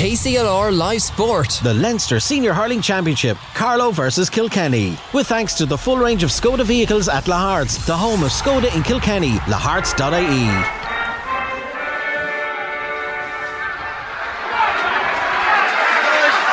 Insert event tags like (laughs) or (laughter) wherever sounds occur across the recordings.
KCLR Live Sport. The Leinster Senior Hurling Championship, Carlow versus Kilkenny. With thanks to the full range of Skoda vehicles at Lahart's, the home of Skoda in Kilkenny, laharts.ie.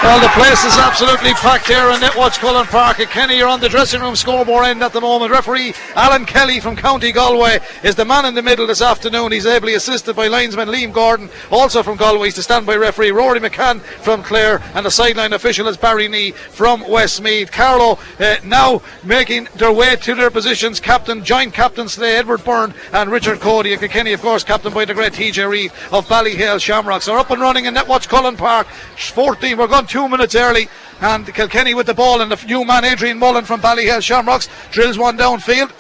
Well, the place is absolutely packed here in Netwatch Cullen Park. Kenny, you're on the dressing room scoreboard end at the moment. Referee Alan Kelly from County Galway is the man in the middle this afternoon. He's ably assisted by linesman Liam Gordon, also from Galway. He's the standby referee Rory McCann from Clare, and the sideline official is Barry Nee from Westmeath. Carlow uh, now making their way to their positions. Captain, joint captains today, Edward Byrne and Richard Cody. Kenny, of course, captain by the great TJ Reid of Ballyhale Shamrocks. Are up and running in Netwatch Cullen Park. 14, we're gone two minutes early. And Kilkenny with the ball, and the new man Adrian Mullen from Ballyhale Shamrocks drills one downfield.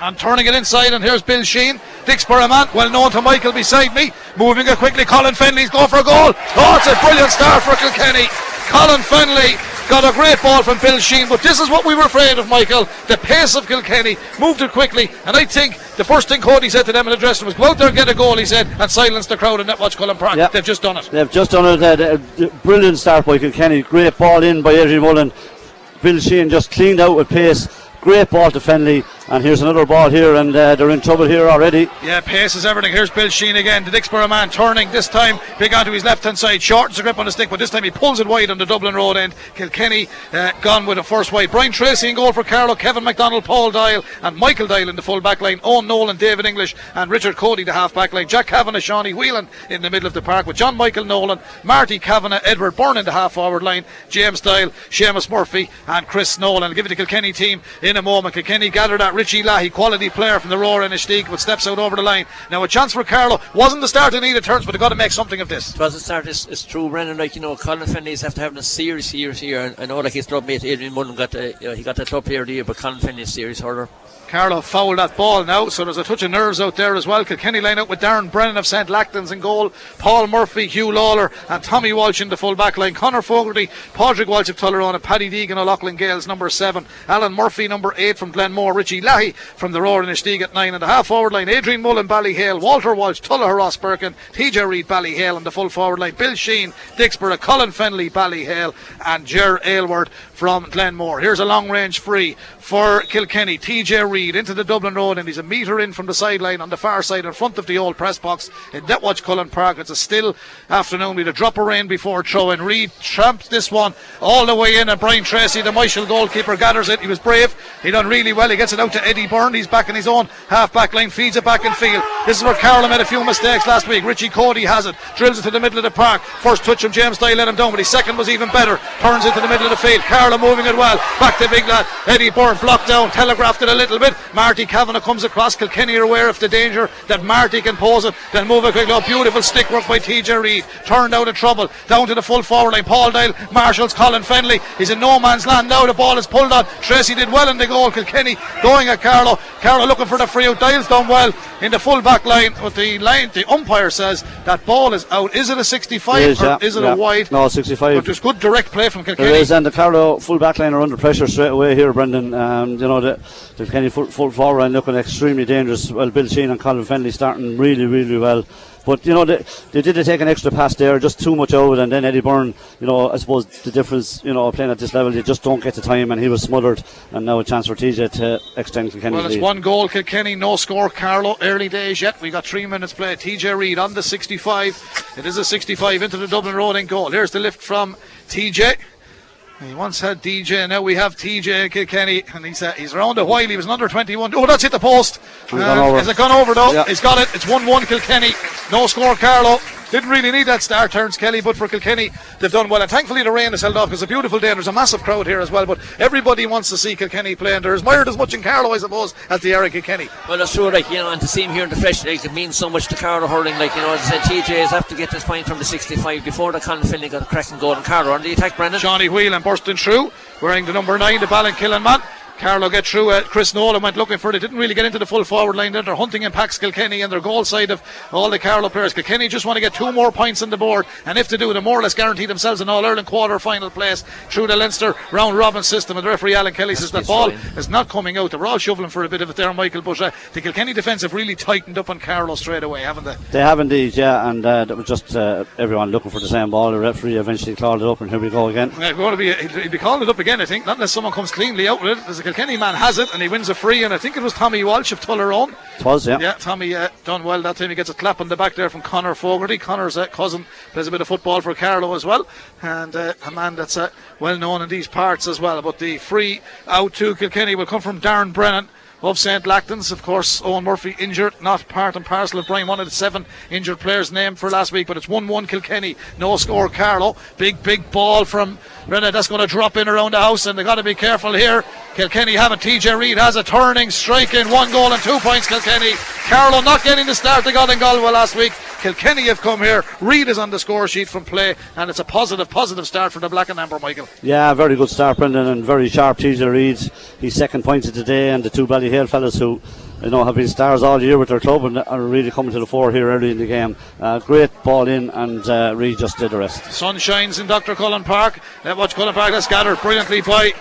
And turning it inside, and here's Bill Sheehan. Dicksboro man, well known to Michael beside me. Moving it quickly, Colin Fennelly's going for a goal. Oh, it's a brilliant start for Kilkenny. Colin Fennelly got a great ball from Bill Sheehan, but this is what we were afraid of, Michael. The pace of Kilkenny moved it quickly, and I think the first thing Cody said to them in the dressing room was, "Go out there and get a goal," he said, and silence the crowd in Netwatch Cullen Park. Yep. They've just done it. They've just done it. Uh, uh, brilliant start by Kilkenny. Great ball in by Adrian Mullen. Bill Sheehan just cleaned out with pace. Great ball to Fennelly. And here's another ball here, and uh, they're in trouble here already. Yeah, pace is everything. Here's Bill Sheehan again. The Dicksboro man turning this time, big onto his left hand side, shortens the grip on the stick, but this time he pulls it wide on the Dublin Road end. Kilkenny uh, gone with a first wide. Brian Tracy in goal for Carlow, Kevin McDonald, Paul Doyle, and Michael Doyle in the full back line. Owen Nolan, David English, and Richard Cody, the half back line. Jack Kavanagh, Shawnee Whelan in the middle of the park with John Michael Nolan, Marty Kavanagh, Edward Byrne in the half forward line, James Doyle, Seamus Murphy, and Chris Nolan. I'll give it to Kilkenny team in a moment. Kilkenny gathered at Richie Leahy, quality player from the Rower-Inistioge, but steps out over the line. Now a chance for Carlow. Wasn't the start they needed turns, but they've got to make something of this. It was a start. It's, it's true, Brendan. Like you know, Colin Fennelly's after having a serious year here. I know like his club mate Adrian Mullen got the, you know, he got the club player of the year, but Colin Fennelly's serious hurler. Carlow fouled that ball now, so there's a touch of nerves out there as well. Kilkenny line out with Darren Brennan of St. Lachtain's in goal, Paul Murphy, Huw Lawlor, and Tommy Walsh in the full back line. Conor Fogarty, Padraig Walsh of Tullaroan, Paddy Deegan of Loughlin Gaels, number seven. Alan Murphy, number eight from Glenmore. Richie Leahy from the Rower-Inistioge at nine and a half forward line. Adrian Mullen, Ballyhale, Walter Walsh, Tulla Ross TJ Reid, Ballyhale on the full forward line. Bill Sheehan, Dicksboro, Colin Fennelly, Ballyhale, and Ger Aylward from Glenmore. Here's a long range free for Kilkenny. TJ Reid into the Dublin Road, and he's a metre in from the sideline on the far side in front of the old press box in Netwatch Cullen Park. It's a still afternoon with a drop of rain before throw and Reid tramps this one all the way in, and Brian Tracy, the Michael goalkeeper, gathers it. He was brave. He done really well. He gets it out to Eddie Byrne. He's back in his own half back line, feeds it back in field. This is where Carlow made a few mistakes last week. Richie Cody has it, drills it to the middle of the park. First touch from James Doyle let him down, but his second was even better. Turns it to the middle of the field. Carlow moving it well. Back to big lad. Eddie Byrne blocked down, telegraphed it a little bit. Marty Kavanagh comes across. Kilkenny are aware of the danger that Marty can pose it. Then move it quickly. Oh, beautiful stick work by TJ Reid. Turned out of trouble. Down to the full forward line. Paul Doyle, Marshall's Colin Fennelly. He's in no man's land now. The ball is pulled on. Tracy did well in the goal. Kilkenny going at Carlow. Carlow looking for the free out. Doyle's done well in the full back line. But the line, the umpire says that ball is out. Is it a 65 It is, or yeah, is it yeah. a wide? No, 65. But there's good direct play from Kilkenny. is, and the Carlow full back line are under pressure straight away here, Brendan. Um, you know, the, the Kenny full, full forward line looking extremely dangerous. Well, Bill Sheehan and Colin Fennelly starting really, really well. But, you know, they, they did take an extra pass there, just too much out, and then Eddie Byrne, you know, I suppose the difference, you know, playing at this level, you just don't get the time, and he was smothered, and now a chance for TJ to extend Kilkenny's Well, it's lead. one goal, Kilkenny, no score, Carlow. Early days yet. We got three minutes play. TJ Reid on the 65. It is a 65 into the Dublin Road in goal. Here's the lift from TJ. He once had DJ, now we have TJ Kilkenny, and he's uh, he's around a while. He was an under 21. Oh, that's hit the post. Over. Has it gone over though? Yeah. He's got it. It's 1 1 Kilkenny. No score, Carlow. Didn't really need that star turns, Kelly, but for Kilkenny, they've done well. And thankfully, the rain has held off because it's a beautiful day and there's a massive crowd here as well. But everybody wants to see Kilkenny play, and they're admired as much in Carlow, I suppose, as they are in Kilkenny. Well, that's true, like, you know, and to see him here in the flesh, like, it means so much to Carlow hurling. Like, you know, as I said, TJ is to get this point from the 65 before the Colin Fennelly got a cracking goal. And Carlow on the attack, Brendan. Johnny Whelan bursting through, wearing the number nine, the Ballinkillen man. Carlow get through. Uh, Chris Nolan went looking for it. Didn't really get into the full forward line. They're hunting in packs Kilkenny and their goal side of all the Carlow players. Kilkenny just want to get two more points on the board, and if they do, they more or less guarantee themselves an All Ireland quarter final place through the Leinster round robin system. And the referee Alan Kelly says the ball is not coming out. They're all shoveling for a bit of it there, Michael. But uh, the Kilkenny defence have really tightened up on Carlow straight away, haven't they? They have indeed, yeah, and uh, that was just uh, everyone looking for the same ball. The referee eventually called it up, and here we go again. Yeah, going to be, he'll be calling it up again, I think, not unless someone comes cleanly out with it. There's Kilkenny man has it, and he wins a free, and I think it was Tommy Walsh of Tullaroan. It was, yeah. Yeah, Tommy uh, done well that time. He gets a clap on the back there from Conor Fogarty. Conor's uh, cousin plays a bit of football for Carlow as well, and uh, a man that's uh, well known in these parts as well. But the free out to Kilkenny will come from Darren Brennan of St. Lachtain's. Of course, Owen Murphy injured, not part and parcel of Brian, one of the seven injured players named for last week, but it's 1 1 Kilkenny, no score Carlow. Big, big ball from Brennan that's going to drop in around the house, and they've got to be careful here. Kilkenny have it. TJ Reid has a turning, strike in one goal and two points. Kilkenny. Carlow not getting the start they got in Galway last week. Kilkenny have come here. Reid is on the score sheet from play, and it's a positive, positive start for the Black and Amber, Michael. Yeah, very good start, Brendan, and very sharp. TJ Reid's his second points of the day, and the two Ballyhale fellas who you know have been stars all year with their club and are really coming to the fore here early in the game. Uh, great ball in, and uh, Reid just did the rest. Sun shines in Dr. Cullen Park. Let's watch Cullen Park. That's gathered brilliantly by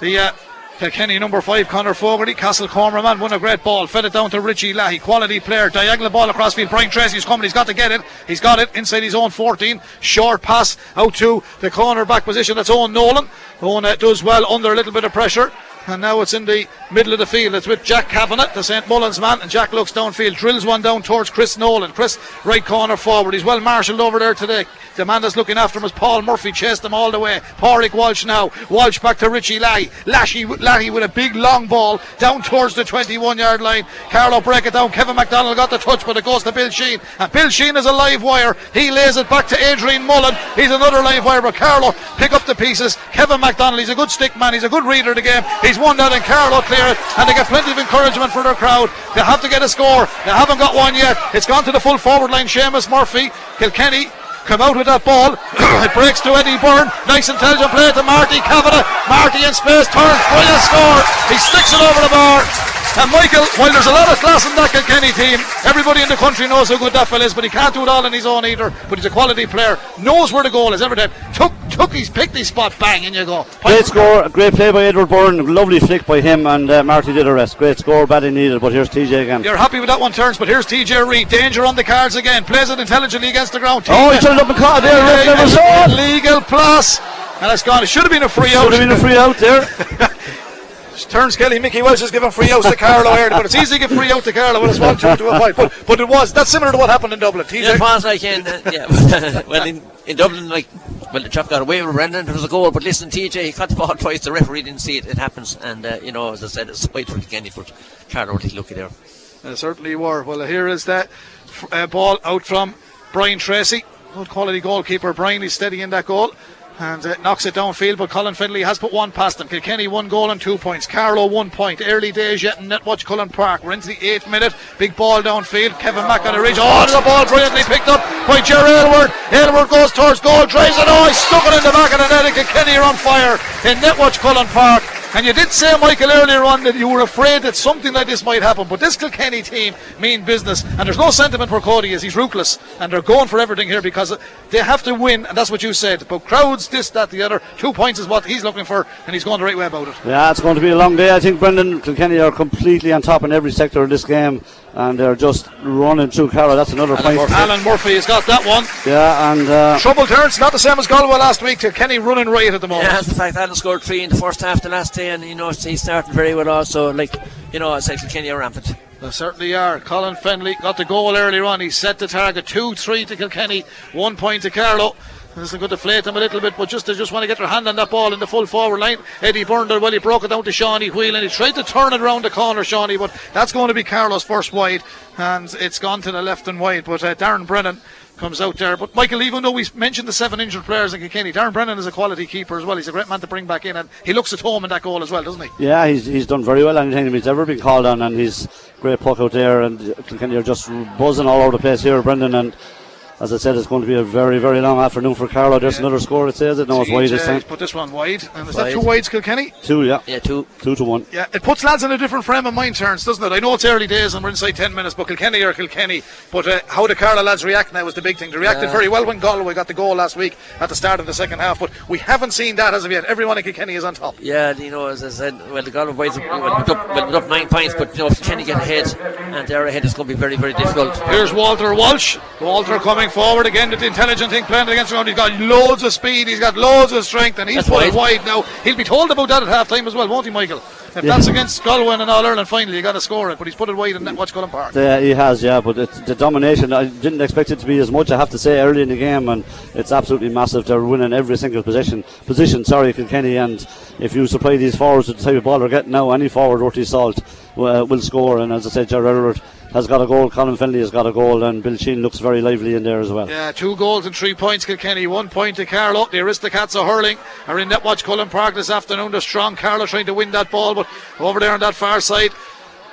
the. Uh, Kilkenny number five, Conor Fogarty, Castlecomer man won a great ball, fed it down to Richie Leahy, quality player, diagonal ball across field. Brian Tracy's coming, he's got to get it, he's got it inside his own 14. Short pass out to the corner back position, that's Owen Nolan. Owen uh, does well under a little bit of pressure. And now it's in the middle of the field. It's with Jack Kavanagh, the St. Mullins man. And Jack looks downfield, drills one down towards Chris Nolan. Chris, right corner forward. He's well marshalled over there today. The man that's looking after him is Paul Murphy. Chased him all the way. Pádraig Walsh now. Walsh back to Richie Leahy. Lashy, with a big long ball down towards the 21 yard line. Carlo break it down. Kevin McDonald got the touch, but it goes to Bill Sheehan. And Bill Sheehan is a live wire. He lays it back to Adrian Mullen. He's another live wire, but Carlow pick up the pieces. Kevin McDonald, he's a good stick man. He's a good reader of the game. He's won that and Carlow clear it. And they get plenty of encouragement for their crowd. They have to get a score. They haven't got one yet. It's gone to the full forward line. Seamus Murphy. Kilkenny come out with that ball. (coughs) it breaks to Eddie Byrne. Nice intelligent play to Marty Kavanagh. Marty in space turns. for Brilliant score. He sticks it over the bar. And Michael, while there's a lot of class in that Kilkenny team, everybody in the country knows how good that fella is, but he can't do it all on his own either. But he's a quality player, knows where the goal is every time. Took, took his, picked his spot, bang, in you go. Great score, great play by Edward Byrne, lovely flick by him, and uh, Marty did the rest. Great score, badly needed, but here's TJ again. You're happy with that one, turns, but here's TJ Reid. Danger on the cards again, plays it intelligently against the ground. Oh, he turned up caught it there, ref never saw it. Legal plus. And it's gone. It should have been a free out. Should have been a free out there. (laughs) Turns Kelly, Mickey Welsh is giving free outs to Carlow early, but it's easy to give free out to Carlow when it's 1 2 to a point. But, but it was, that's similar to what happened in Dublin. TJ. Yeah, it was like in, uh, (laughs) yeah. well, in, in Dublin, like, well, the chap got away with Brendan. There was a goal, but listen, TJ, he caught the ball (laughs) twice. The referee didn't see it. It happens, and uh, you know, as I said, it's white for the Kenny, but Carlow really lucky there. Uh, certainly were. Well, here is that uh, ball out from Brian Tracy. Good quality goalkeeper. Brian is steady in that goal and uh, knocks it downfield. But Colin Fennelly has put one past him. Kilkenny one goal and two points. Carlow one point. Early days yet in Netwatch Cullen Park. We're into the eighth minute. Big ball downfield. Kevin Mack on a ridge. Oh, the ball brilliantly picked up by Jerry Aylward. Aylward goes towards goal, drives it. Oh, he's stuck it in the back of the net. And Kilkenny are on fire in Netwatch Cullen Park. And you did say, Michael, earlier on that you were afraid that something like this might happen. But this Kilkenny team mean business. And there's no sentiment for Cody as he's ruthless. And they're going for everything here because they have to win. And that's what you said. But crowds, this, that, the other. Two points is what he's looking for. And he's going the right way about it. Yeah, it's going to be a long day. I think Brendan Kilkenny are completely on top in every sector of this game. And they're just running through Carlow. That's another Alan point. Murphy. Alan Murphy has got that one. Yeah, and uh, Trouble turns, not the same as Galway last week. Kilkenny running right at the moment. Yeah, that's the fact Alan scored three in the first half the last day, and you know he's starting very well. Also, like you know, it's like Kilkenny are rampant. They certainly are. Colin Fennelly got the goal earlier on. He set the target 2 3 to Kilkenny, one point to Carlow. Is going to deflate them a little bit, but just they just want to get their hand on that ball in the full forward line. Eddie Burnder, well, he broke it down to Shawnee Wheel and he tried to turn it around the corner, Shawnee, but that's going to be Carlow's first wide, and it's gone to the left and wide. But uh, Darren Brennan comes out there. But Michael, even though we mentioned the seven injured players in Kilkenny, Darren Brennan is a quality keeper as well. He's a great man to bring back in, and he looks at home in that goal as well, doesn't he? yeah, he's, he's done very well. Anything he's ever been called on, and he's great puck out there. And Kilkenny are just buzzing all over the place here, Brendan. And as I said, it's going to be a very, very long afternoon for Carlow. There's Yeah. another score. It says it. No, it's wide this TJ time. Put this one wide. And is that Wide. two wides, Kilkenny? Two, yeah, Yeah, two. two to one. Yeah, it puts lads in a different frame of mind, turns, doesn't it? I know it's early days and we're inside 10 minutes, but Kilkenny or Kilkenny. But uh, how the Carlow lads react now is the big thing. They reacted Yeah. very well when Galway got the goal last week at the start of the second half, but we haven't seen that as of yet. Everyone in Kilkenny is on top. Yeah, you know, as I said, well, the Galway boys have well, moved up, well, up nine points, but you know, if Kenny get ahead and they're ahead, it's going to be very, very difficult. Here's Walter Walsh. Walter coming forward again with the intelligent thing playing against the ground. He's got loads of speed, he's got loads of strength, and he's That's put it wide. wide now. He'll be told about that at half time as well, won't he, Michael? If Yeah. that's against Galway and All Ireland final, you got to score it, but he's put it wide in Watch Cullen Park. Yeah, he has, yeah, but it's the domination, I didn't expect it to be as much, I have to say, early in the game, and it's absolutely massive. They're winning every single position, position sorry, Kilkenny, and if you supply these forwards with the type of ball they're getting now, any forward worth his salt uh, will score, and as I said, Gerard Edward has got a goal, Colin Fennelly has got a goal, and Bill Sheehan looks very lively in there as well. Yeah, two goals and three points, Kilkenny. One point to Carlow. The Aristocats of Hurling are in Netwatch Cullen Park this afternoon. They're strong. Carlow trying to win that ball, but over there on that far side,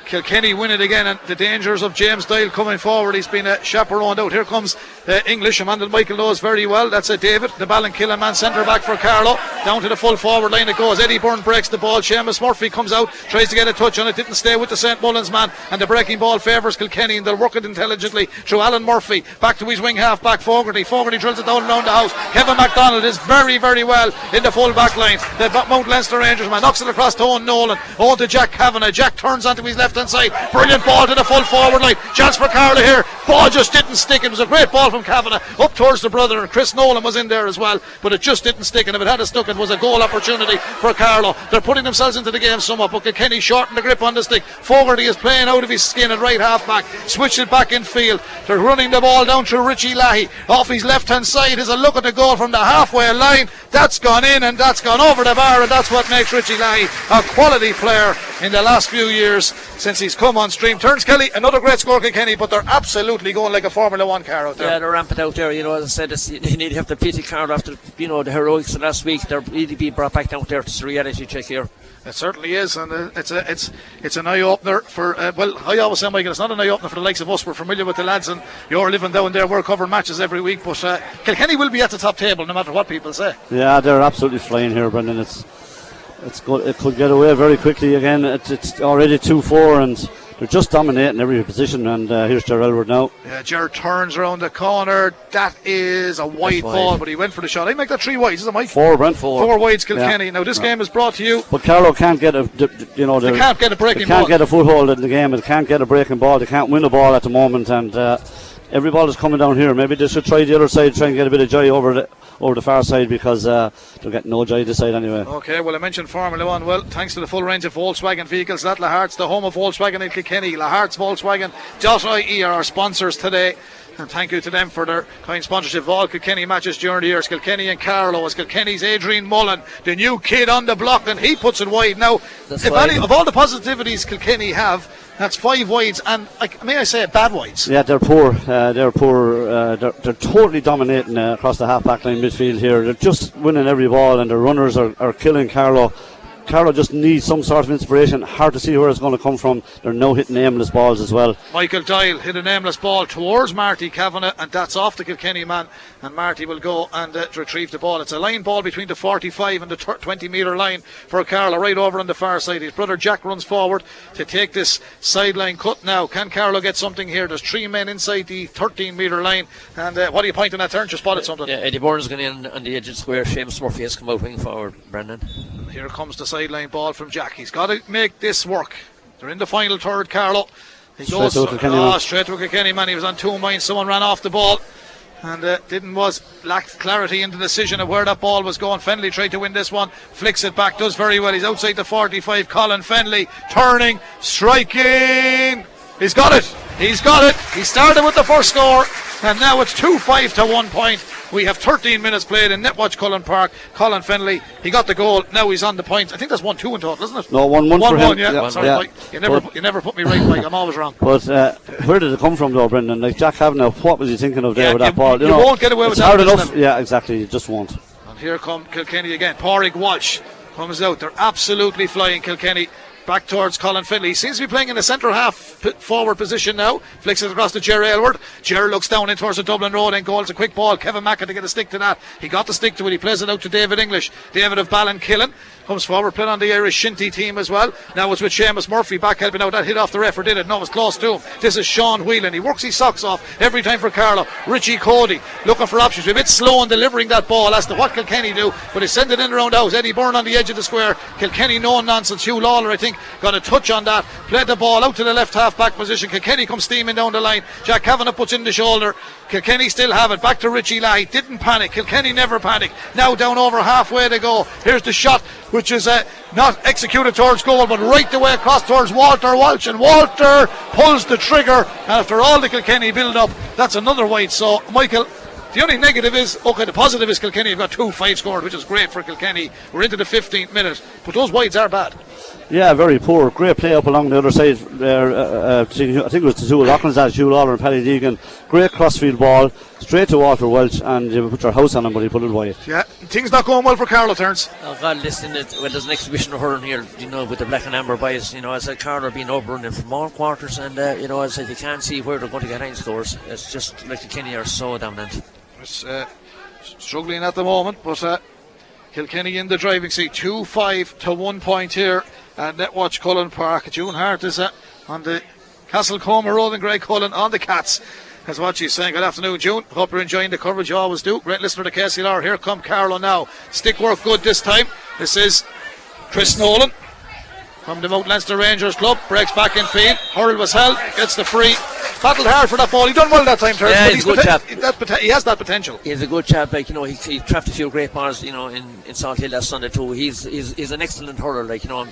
Kilkenny win it again, and the dangers of James Doyle coming forward. He's been uh, chaperoned out. Here comes uh, English, a man that Michael knows very well. That's uh, David, the Ballinkillen man, centre back for Carlow. Down to the full forward line it goes. Eddie Byrne breaks the ball. Seamus Murphy comes out, tries to get a touch on it, didn't stay with the St Mullins man, and the breaking ball favours Kilkenny, and they'll work it intelligently through Alan Murphy. Back to his wing half back, Fogarty. Fogarty drills it down around the house. Kevin MacDonald is very, very well in the full back line. The Mount Leinster Rangers man knocks it across to Owen Nolan. Owen to Jack Kavanagh. Jack turns onto his left hand side. Brilliant ball to the full forward line. Chance for Carla here. Ball just didn't stick. It was a great ball from Kavanagh up towards the brother, and Chris Nolan was in there as well, but it just didn't stick. And if it had stuck, it was a goal opportunity for Carlow. They're putting themselves into the game somewhat, but Kenny shortened the grip on the stick. Fogarty is playing out of his skin at right half back, switched it back in field. They're running the ball down to Richie Leahy off his left hand side. Is a look at the goal from the halfway line. That's gone in and that's gone over the bar, and that's what makes Richie Leahy a quality player in the last few years since he's come on stream. Turns Kelly, another great score, Kilkenny, but they're absolutely going like a Formula One car out there. Yeah, they're rampant out there. You know, as I said, it's, you need to have the pity card after you know the heroics of last week. They're really being brought back down there. It's a reality check here. It certainly is, and uh, it's a it's it's an eye opener for. Uh, well, I always say, Michael, it's not an eye opener for the likes of us. We're familiar with the lads, and you're living down there. We're covering matches every week, but uh, Kilkenny will be at the top table no matter what people say. Yeah, they're absolutely flying here, Brendan. It's it's good. It could get away very quickly again. It's, it's already two four, and they're just dominating every position. And uh, here's Gerald Elwood now. Yeah, Jared turns around the corner. That is a wide wide. ball, but he went for the shot. I make that three wides, is it, Mike? Four, Brent. Four wides, Kilkenny. Yeah. Now this game is brought to you. But Carlow can't get a, d- d- you know, They can't get a breaking they can't ball. get a foothold in the game. They can't get a breaking ball. They can't win a ball at the moment, and uh, every ball is coming down here. Maybe they should try the other side, try and get a bit of joy over the over the far side because uh, they're getting no joy this side anyway. Okay, well, I mentioned Formula One. Well, thanks to the full range of Volkswagen vehicles at Lahart's, the home of Volkswagen in Kilkenny. Lahart's Volkswagen.ie are our sponsors today. And thank you to them for their kind sponsorship of all Kilkenny matches during the years. Kilkenny and Carlow as Kilkenny's Adrian Mullen, the new kid on the block, and he puts it wide. Now, any, of all the positivities Kilkenny have, that's five wides, and like, may I say, it, bad wides. Yeah, they're poor. Uh, they're poor. Uh, they're, they're totally dominating uh, across the half back line midfield here. They're just winning every ball, and the runners are, are killing Carlow. Carlow just needs some sort of inspiration. Hard to see where it's going to come from. They're now hitting aimless balls as well. Michael Doyle hit an aimless ball towards Marty Kavanagh, and that's off the Kilkenny man. And Marty will go and uh, retrieve the ball. It's a line ball between the 45 and the 20 metre line for Carlow, right over on the far side. His brother Jack runs forward to take this sideline cut now. Can Carlow get something here? There's three men inside the 13 metre line. And uh, what are you pointing at, Turn? You spotted something. Yeah, Eddie Byrne's going in on the edge of the square. Seamus Murphy has come out wing forward. Brendan. Here comes the sideline ball from Jack. He's got to make this work. They're in the final third, Carlow. He Straight goes to Kilkenny oh, straight to a Kilkenny man. He was on two minds. Someone ran off the ball. And uh, didn't was lacked clarity in the decision of where that ball was going. Fennelly tried to win this one, flicks it back, does very well. He's outside the 45. Colin Fennelly turning, striking. He's got it. He's got it. He started with the first score, and now it's 2 5 to 1 point. We have 13 minutes played in Netwatch Cullen Park. Colin Fennelly, he got the goal. Now he's on the points. I think that's 1 2 in total, isn't it? No, 1-1 for him. yeah. Yeah, Sorry, yeah. Mike. You never, But- you never put me right, Mike. I'm always wrong. But uh, where did it come from, though, Brendan? Like Jack Kavanagh, what was he thinking of there Yeah, with that you- ball? you know, won't get away with that hard enough. them. Yeah, exactly. You just won't. And here come Kilkenny again. Pádraig Walsh comes out. They're absolutely flying Kilkenny. Back towards Colin Fennelly. Seems to be playing in the centre half p- forward position now. Flicks it across to Jerry Aylward. Jerry looks down in towards the Dublin Road and goals. A quick ball. Kevin Mackin to get a stick to that. He got the stick to it. He plays it out to David English. David of Ballinkillen comes forward, playing on the Irish Shinty team as well. Now it's with Seamus Murphy back helping out. That hit off the ref or did it? No, it's close to him. This is Sean Whelan. He works his socks off every time for Carlow. Richie Cody looking for options. We're a bit slow in delivering that ball as to what Kilkenny do, but he send it in around house. Eddie Byrne on the edge of the square. Kilkenny no nonsense. Huw Lawlor, I think, got a touch on that. Played the ball out to the left half back position. Kilkenny comes steaming down the line. Jack Kavanagh puts in the shoulder. Kilkenny still have it. Back to Richie Leahy. Didn't panic. Kilkenny never panic. Now down over halfway to go. Here's the shot, which is uh, not executed towards goal, but right the way across towards Walter Walsh. And Walter pulls the trigger. And after all the Kilkenny build up, that's another white. So, Michael, the only negative is, okay, the positive is Kilkenny have got two five scored, which is great for Kilkenny. We're into the 15th minute, but those wides are bad. Yeah, very poor. Great play up along the other side there. Uh, uh, I think it was the two Loughlin's that Huw Lawlor and Paddy Deegan. Great crossfield ball, straight to Walter Walsh, and you put your house on him, but he put it wide. Yeah, things not going well for Carlow turns. Oh God, listen, it, well, there's an exhibition of hurling here, you know, with the black and amber bias. You know, as I said, Carlow being overrun from all quarters, and, uh, you know, as I said, you can't see where they're going to get any scores. It's just like the Kenny are so dominant. It's, uh, struggling at the moment, but uh, Kilkenny in the driving seat, two five to one point here at Netwatch Cullen Park. June Hart is uh, on the Castle Comer Road and Greg Cullen on the Cats. That's what she's saying. Good afternoon, June. Hope you're enjoying the coverage. You always do. Great listener to KCLR. Here come Carlow now. Stick work good this time. This is Chris Nolan from the Mount Leinster Rangers Club. Breaks back in field. Hurl was held. Gets the free. Battled hard for that ball. He done well that time, Terence, Yeah, he's a good chap. poten- he has that potential. He's a good chap, like you know, he, he trapped a few great balls, you know, in, in Salt Hill last Sunday too. He's, he's he's an excellent hurler, like you know.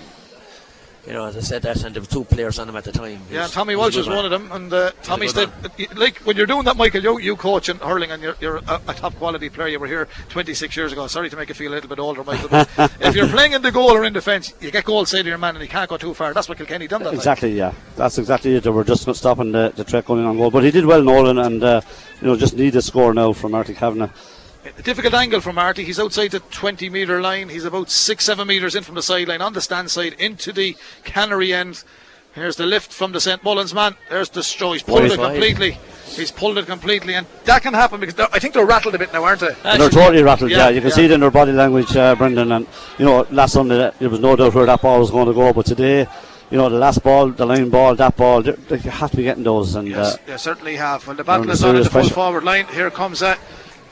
You know, as I said that, and there were two players on him at the time. Yeah, He's- Tommy he's a Walsh good is one of them, and uh, Tommy said, like when you're doing that, Michael, you, you coach and hurling, and you're, you're a, a top quality player. You were here 26 years ago. Sorry to make you feel a little bit older, Michael. But if you're playing in the goal or in defence, you get goal say to your man, and he can't go too far. That's what Kilkenny done that. night. Exactly, yeah. That's exactly it. They were just not stopping the, the threat going on goal. But he did well, Nolan, and uh, you know just need a score now from Marty Kavanagh. A difficult angle for Marty. He's outside the 20 metre line. He's about six, seven metres in from the sideline on the stand side into the cannery end. Here's the lift from the St. Mullins man. There's the straw. He's pulled it completely. He's pulled it completely, and that can happen because I think they're rattled a bit now, aren't they? They're totally rattled, Yeah, yeah. You can yeah. see it in their body language, uh, Brendan. And you know, last Sunday there was no doubt where that ball was going to go, but today, you know, the last ball, the line ball, that ball, they, have to be getting those. And Yes, uh, they certainly have. Well, the battle is on serious the full pressure. forward line. Here comes uh,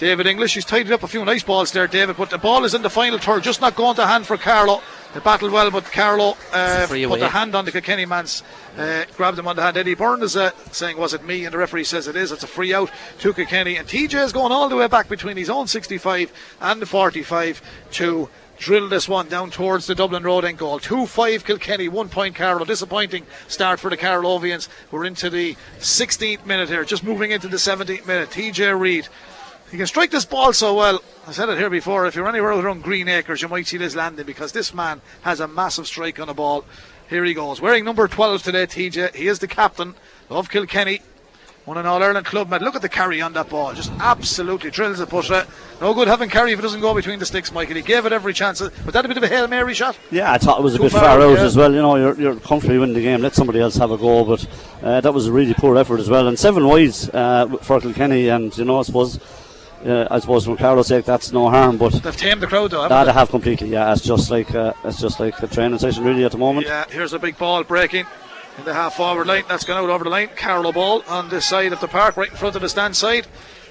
David English. He's tidied up a few nice balls there, David, but the ball is in the final third, just not going to hand for Carlow. They battled well, but Carlow uh, put away. the hand on the Kilkenny man's, uh, grabbed him on the hand. Eddie Byrne is uh, saying, Was it me? And the referee says it is. It's a free out to Kilkenny. And TJ is going all the way back between his own 65 and the 45 to drill this one down towards the Dublin Road end goal. 2 5 Kilkenny, 1 point Carlow. Disappointing start for the Carlovians. We're into the 16th minute here, just moving into the 17th minute. TJ Reid. He can strike this ball so well. I said it here before. If you're anywhere around Green Acres, you might see this landing because this man has a massive strike on the ball. Here he goes. Wearing number 12 today, TJ. He is the captain of Kilkenny. Won an All Ireland club medal. Look at the carry on that ball. Just absolutely drills it. But uh, no good having carry if it doesn't go between the sticks, Michael. He gave it every chance. But that a bit of a Hail Mary shot? yeah, I thought it was a Too bit far far out, out yeah. as well. You know, you're, you're comfortably winning the game. Let somebody else have a go. But uh, that was a really poor effort as well. And seven wides uh, for Kilkenny. And you know, I suppose, uh, I suppose from Carlow's sake, that's no harm. But They've tamed the crowd though. that they? I have completely. Yeah, it's just like uh, it's just like a training session really at the moment. Yeah, here's a big ball breaking in the half forward line. That's gone out over the line. Carlow ball on this side of the park, right in front of the stand side.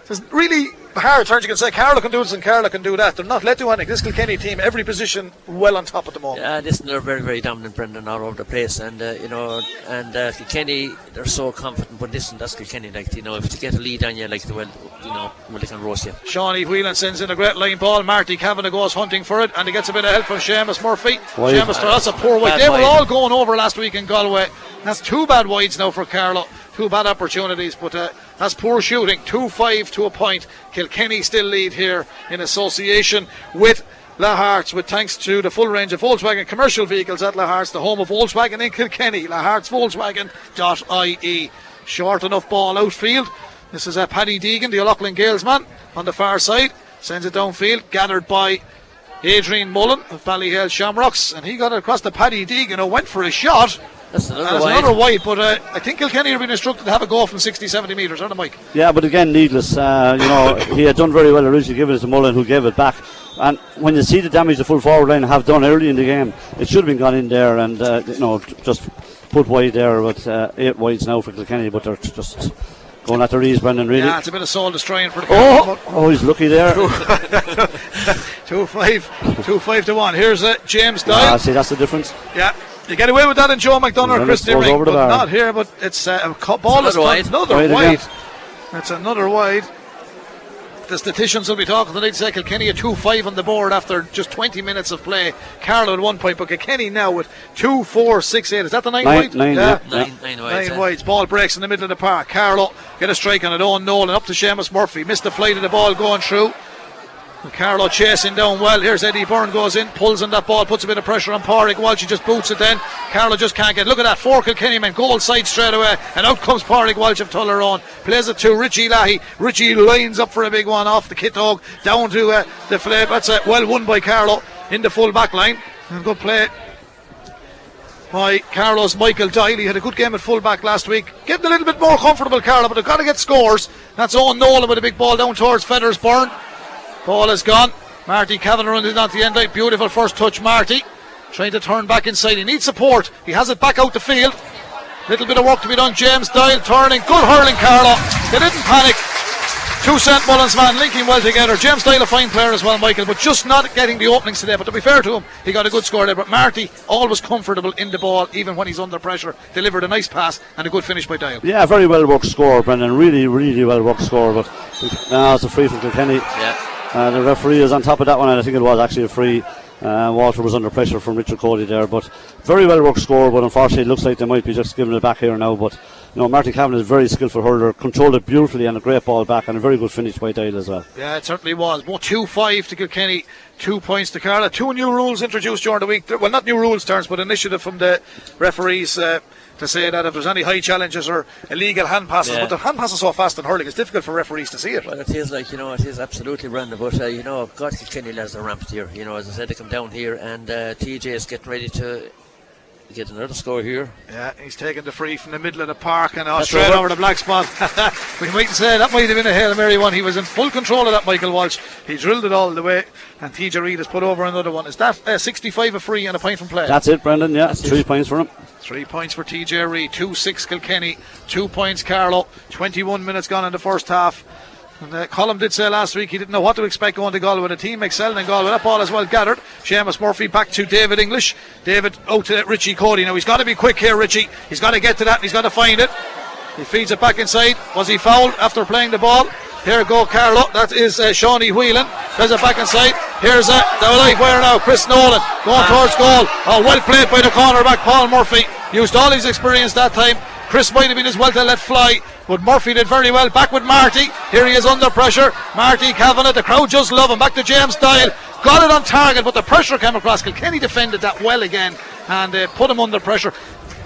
There's really hard turns. You can say Carlow can do this and Carlow can do that. They're not let do anything. This Kilkenny team, every position well on top at the moment. Yeah, listen, they're very, very dominant, Brendan, all over the place, and uh, you know, and uh, Kilkenny, they're so confident. But listen, that's Kilkenny, like you know, if they get a lead on you, like they will, you know, well, they can roast you. Shawnee Whelan sends in a great line ball. Marty Kavanagh goes hunting for it and he gets a bit of help from Seamus Murphy. Wide. Seamus, that's a poor wide. Bad They were all going over last week in Galway. That's two bad wides now for Carlow. Two bad opportunities, but uh, that's poor shooting. 2 5 to a point. Kilkenny still lead here in association with Lahart's, with thanks to the full range of Volkswagen commercial vehicles at Lahart's, the home of Volkswagen in Kilkenny. Lahart's Volkswagen.ie. Short enough ball outfield. This is uh, Paddy Deegan, the O'Loughlin Gaels man, on the far side. Sends it downfield, gathered by Adrian Mullen of Ballyhale Shamrocks, and he got it across the Paddy Deegan, who went for a shot. That's another And it's wide. another wide, but uh, I think Kilkenny have been instructed to have a go from 60, 70 metres, aren't they, Mike? Yeah, but again, needless. Uh, you know, he had done very well originally, giving it to Mullen, who gave it back. And when you see the damage the full forward line have done early in the game, it should have been gone in there and uh, you know just put wide there. But uh, eight wides now for Kilkenny, but they're just going at their ease, Brendan. Really. Yeah, it's a bit of soul destroying for the Oh, oh, he's lucky there. (laughs) Two five, two five to one. Here's uh, James Ah, Doyle. see, that's the difference. Yeah, you get away with that in Joe McDonagh or And Chris it goes Deering, but bar. not here. But it's uh, a ball is another wide. another Wide wide. It's another wide. The statisticians will be talking tonight. Say Kilkenny a two five on the board after just 20 minutes of play. Carlow at one point, but Kilkenny now with two, four, six, eight. Is that the nine, Nine- wide? nine, yeah. Nine, nine wides. Nine yeah. Ball breaks in the middle of the park. Carlow get a strike on it. Owen Nolan up to Seamus Murphy. Missed the flight of the ball going through. And Carlow chasing down well. Here's Eddie Byrne goes in, pulls on that ball, puts a bit of pressure on Pádraig Walsh. He just boots it then. Carlow just can't get. Look at that. Four Kilkenny. Goal side straight away. And out comes Pádraig Walsh of Tullaroan. Plays it to Richie Leahy. Richie lines up for a big one off the kit dog. Down to uh, the flip. That's uh, well won by Carlow in the full back line. And good play by Carlow's Michael Doyle. He had a good game at fullback last week. Getting a little bit more comfortable, Carlow, but they've got to get scores. That's Owen Nolan with a big ball down towards Feathersburn. Ball is gone. Marty Kavanagh runs it onto the end line. Beautiful first touch, Marty. Trying to turn back inside. He needs support. He has it back out the field. Little bit of work to be done. James Doyle turning. Good hurling, Carlow. They didn't panic. Two St. Mullins man linking well together. James Doyle a fine player as well, Michael, but just not getting the openings today. But to be fair to him, he got a good score there. But Marty, always comfortable in the ball, even when he's under pressure. Delivered a nice pass and a good finish by Doyle. Yeah, very well worked score, Brendan. Really, really well worked score. But now it's a free from Kilkenny. Yeah. Uh, the referee is on top of that one, and I think it was actually a free. Uh, Walter was under pressure from Richard Cody there, but very well worked score. But unfortunately, it looks like they might be just giving it back here now. But you know, Martin Cavan is a very skillful hurler, controlled it beautifully, and a great ball back, and a very good finish by Doyle as well. Yeah, it certainly was. Well, 2 5 to Kilkenny, two points to Carla. Two new rules introduced during the week. Well, not new rules, terms, but initiative from the referees uh, to say that if there's any high challenges or illegal hand passes, Yeah. but the hand passes so fast in hurling, it's difficult for referees to see it. Well, it is like, you know, it is absolutely random, but, uh, you know, God, Kilkenny lads are ramped here. You know, as I said, they come down here, and uh, TJ is getting ready to get another score here. Yeah, he's taking the free from the middle of the park and That's straight over. over the black spot. (laughs) we might say that might have been a Hail Mary one. He was in full control of that, Michael Walsh. He drilled it all the way, and TJ Reid has put over another one. Is that uh, 65 a free and a point from play? That's it, Brendan. Yeah, That's it. three points for him. Three points for TJ Reid, two six Kilkenny, two points Carlow. 21 minutes gone in the first half. And uh, Colin did say last week he didn't know what to expect going to Galway. The team excelled in Galway. That ball as well gathered. Seamus Murphy back to David English. David out to Richie Cody. Now he's got to be quick here, Richie. He's got to get to that and he's got to find it. He feeds it back inside. Was he fouled after playing the ball? Here go Carlow. That is uh, Shawnee Whelan. There's it back inside. Here's uh, the live wire now. Chris Nolan going towards goal. Oh, well played by the cornerback Paul Murphy. Used all his experience that time. Chris might have been as well to let fly, but Murphy did very well. Back with Marty. Here he is under pressure. Marty Kavanagh. The crowd just love him. Back to James Doyle. Got it on target, but the pressure came across. Kilkenny defended that well again and uh, put him under pressure.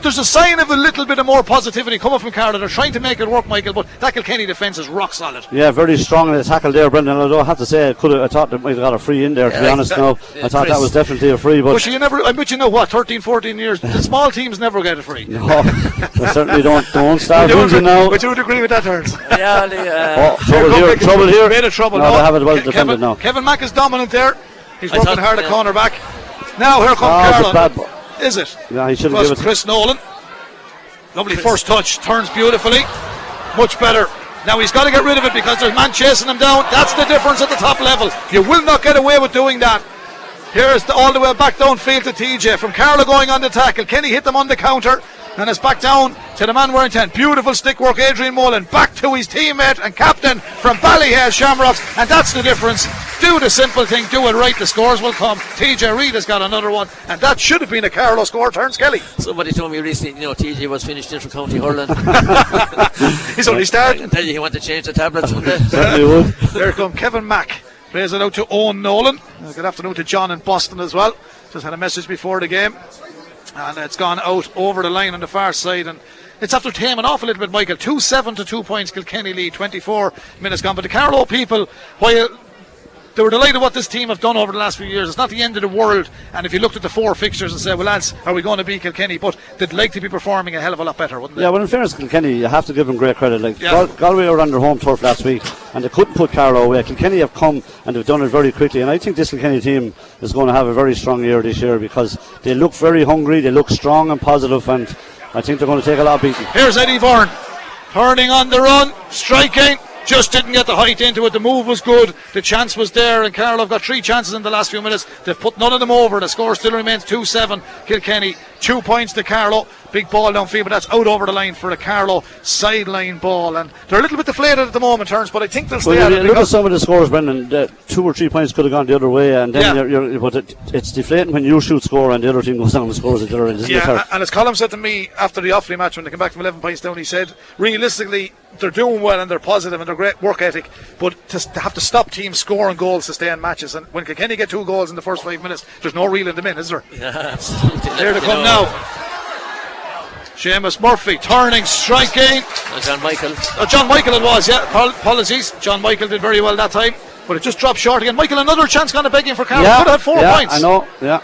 There's a sign of a little bit of more positivity coming from Carlow. They're trying to make it work, Michael, but that Kilkenny defence is rock solid. Yeah, very strong in the tackle there, Brendan. Although I have to say, I could have, I thought they might have got a free in there. To be honest, that- no, yeah, I thought that was definitely a free. But But you never, I bet you know what, 13, 14 years, the small teams never get a free. no, (laughs) they certainly don't. Don't start We do, losing now. we do agree with that, Terence. Yeah, the, uh, Oh, trouble Here, here, trouble here. Bit of trouble. No, they have it well Ke- defended Kevin, now. Kevin Mack is dominant there. He's I working thought- hard at yeah. corner back. Now here comes Oh, it's a Carlow. bad ball. Is it? Yeah, he should have was given it. Chris Nolan. Lovely first touch. Turns beautifully. Much better. Now he's got to get rid of it because there's man chasing him down. That's the difference at the top level. You will not get away with doing that. Here's the, all the way back downfield to TJ. From Carlow going on the tackle. Kenny hit them on the counter. And it's back down to the man wearing 10. Beautiful stick work, Adrian Mullen. Back to his teammate and captain from Ballyhale Shamrocks. And that's the difference. Do the simple thing, do it right. The scores will come. TJ Reid has got another one. And that should have been a Carlow score. Turns Kelly. somebody told me recently, you know, TJ was finished in for County Hurling. (laughs) He's only I starting. can tell you he wanted to change the tablets from the. Certainly would. (laughs) There come Kevin Mack. Plays it out to Owen Nolan. Uh, Good afternoon to John in Boston as well. Just had a message before the game. And it's gone out over the line on the far side. And it's after taming off a little bit, Michael. 2 7 to 2 points, Kilkenny lead. 24 minutes gone. But the Carlow people, while they were delighted what this team have done over the last few years. It's not the end of the world. And if you looked at the four fixtures and said, well, lads, are we going to beat Kilkenny? But they'd like to be performing a hell of a lot better, wouldn't they? Yeah, well, in fairness, Kilkenny, you have to give them great credit. Like Yeah. Gal- Galway were on their home turf last week, and they couldn't put Carlow away. Kilkenny have come and they've done it very quickly, and I think this Kilkenny team is going to have a very strong year this year because they look very hungry, they look strong and positive, and I think they're going to take a lot of beating. Here's Eddie Byrne. Turning on the run, striking. Just didn't get the height into it. The move was good. The chance was there, and Carlow have got three chances in the last few minutes. They've put none of them over. The score still remains 2 7. Kilkenny, two points to Carlow. Big ball downfield, but that's out over the line for the Carlow sideline ball. And they're a little bit deflated at the moment, Turns, but I think they'll stay Well, at look at some of the scores, Brendan. The uh, two or three points could have gone the other way, and then Yeah. you're, you're, but it, it's deflating when you shoot score and the other team goes down and scores at the other end. Isn't Yeah, Terry? a- and as Colin said to me after the Offaly match when they came back from 11 points down, he said, realistically, they're doing well and they're positive and they're great work ethic, but to, to have to stop teams scoring goals to stay in matches. And when Kilkenny get two goals in the first five minutes, there's no reeling them in, is there? (laughs) Yeah, absolutely. Here they come (laughs) know, now. Seamus Murphy turning, striking. uh, John Michael. Oh, John Michael it was, yeah. Apol- Apologies. John Michael did very well that time, but it just dropped short again. Michael, another chance kind of begging for Carroll. yeah, Could have had four yeah, points. I know. Yeah,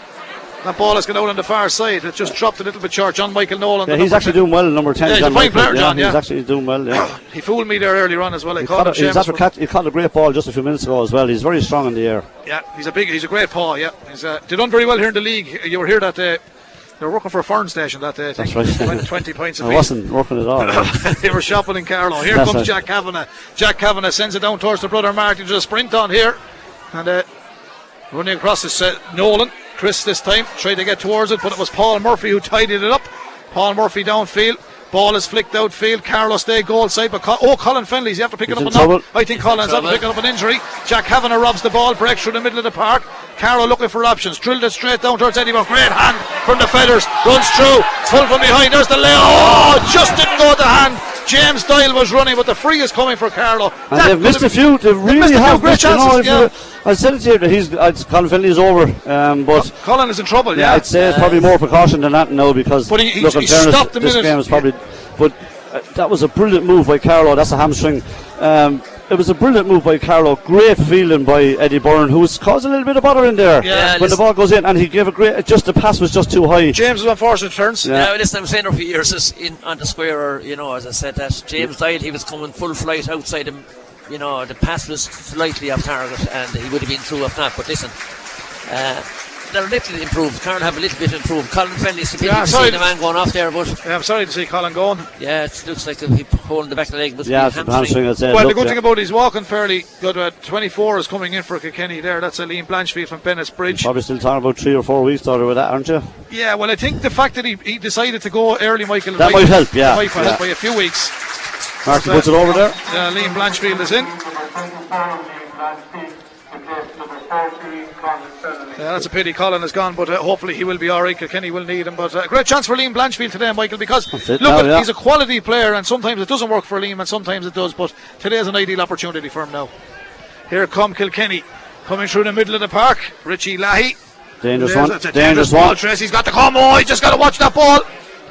That ball has gone out on the far side. It just dropped a little bit short. John Michael Nolan. yeah he's actually 10. doing well. Number ten, Yeah, he's a John fine Michael. player, John, yeah. he's yeah. actually doing well. Yeah. (clears throat) He fooled me there earlier on as well. I He called caught, a, he's after but- cat, he caught a great ball just a few minutes ago as well. He's very strong in the air. Yeah, he's a big, he's a great paw. Yeah, he's uh, they done very well here in the league. You were here that day. They were working for a foreign station that day. I think. That's right. 20, 20 points I wasn't working at all. (laughs) they were shopping in Carlow. Here That's comes right. Jack Kavanagh. Jack Kavanagh sends it down towards the brother Martin. Just a sprint on here, and uh, running across is uh, Nolan. Chris this time tried to get towards it, but it was Paul Murphy who tidied it up. Paul Murphy downfield. Ball is flicked outfield. Carlow Day goal side, but Co- oh, Colin Fennelly's after picking He's up in a knock. trouble. I think Colin's after Trouble. picking up an injury. Jack Kavanagh robs the ball, breaks through the middle of the park. Carroll looking for options, drilled it straight down towards Eddie Burke. Great hand from the Feathers, runs through, pull from behind. There's the lay. Oh, just didn't go at the hand. James Doyle was running, but the free is coming for Carlow. And That they've missed a few. They really missed few have great you know, chances, I said it to you that he's uh, Colin Fennelly is over, um, but been- Colin is in trouble. yeah, Yeah, I'd say it's probably more precaution than that now because But he- he- look, he fairness, stopped the this minute. game is probably. But uh, that was a brilliant move by Carlow. That's a hamstring. Um, it was a brilliant move by Carlow. Great feeling by Eddie Byrne, who's caused a little bit of bother in there Yeah, when the ball goes in, and he gave a great. Just the pass was just too high. James was unfortunate turns. Yeah. Yeah, listen, I'm saying there for years is in on the square, or, you know, as I said, that James died. he was coming full flight outside him. You know, the pass was slightly off target, and he would have been through if not. But listen, uh, they're a little improved. Carl have a little bit improved. Colin Fennelly's the Yeah, yeah, sorry. see the man going off there, but Yeah, I'm sorry to see Colin going. yeah, it looks like he holding the back of the leg. Must Yeah, be it's a hamstring. hamstring. I'd say. Well, the Look, good yeah. thing about it, he's walking fairly good. Uh, 24 is coming in for Kilkenny there. That's a Liam Blanchfield from Bennett's Bridge. Probably still talking about three or four weeks daughter with that, aren't you? Yeah, well, I think the fact that he, he decided to go early, Michael, That might help, yeah, might help yeah. by a few weeks. Marky puts it over there. Uh, Liam Blanchfield is in. Yeah, that's a pity Colin has gone, but uh, hopefully he will be all right. Kilkenny will need him. But uh, great chance for Liam Blanchfield today, Michael, because That's look, now, at, yeah. he's a quality player, and sometimes it doesn't work for Liam, and sometimes it does. But today is an ideal opportunity for him now. Here come Kilkenny coming through the middle of the park. Richie Leahy. Dangerous There's- one. it's a Dangerous ball. one. Tracy's got to come. Oh, he just got to watch that ball.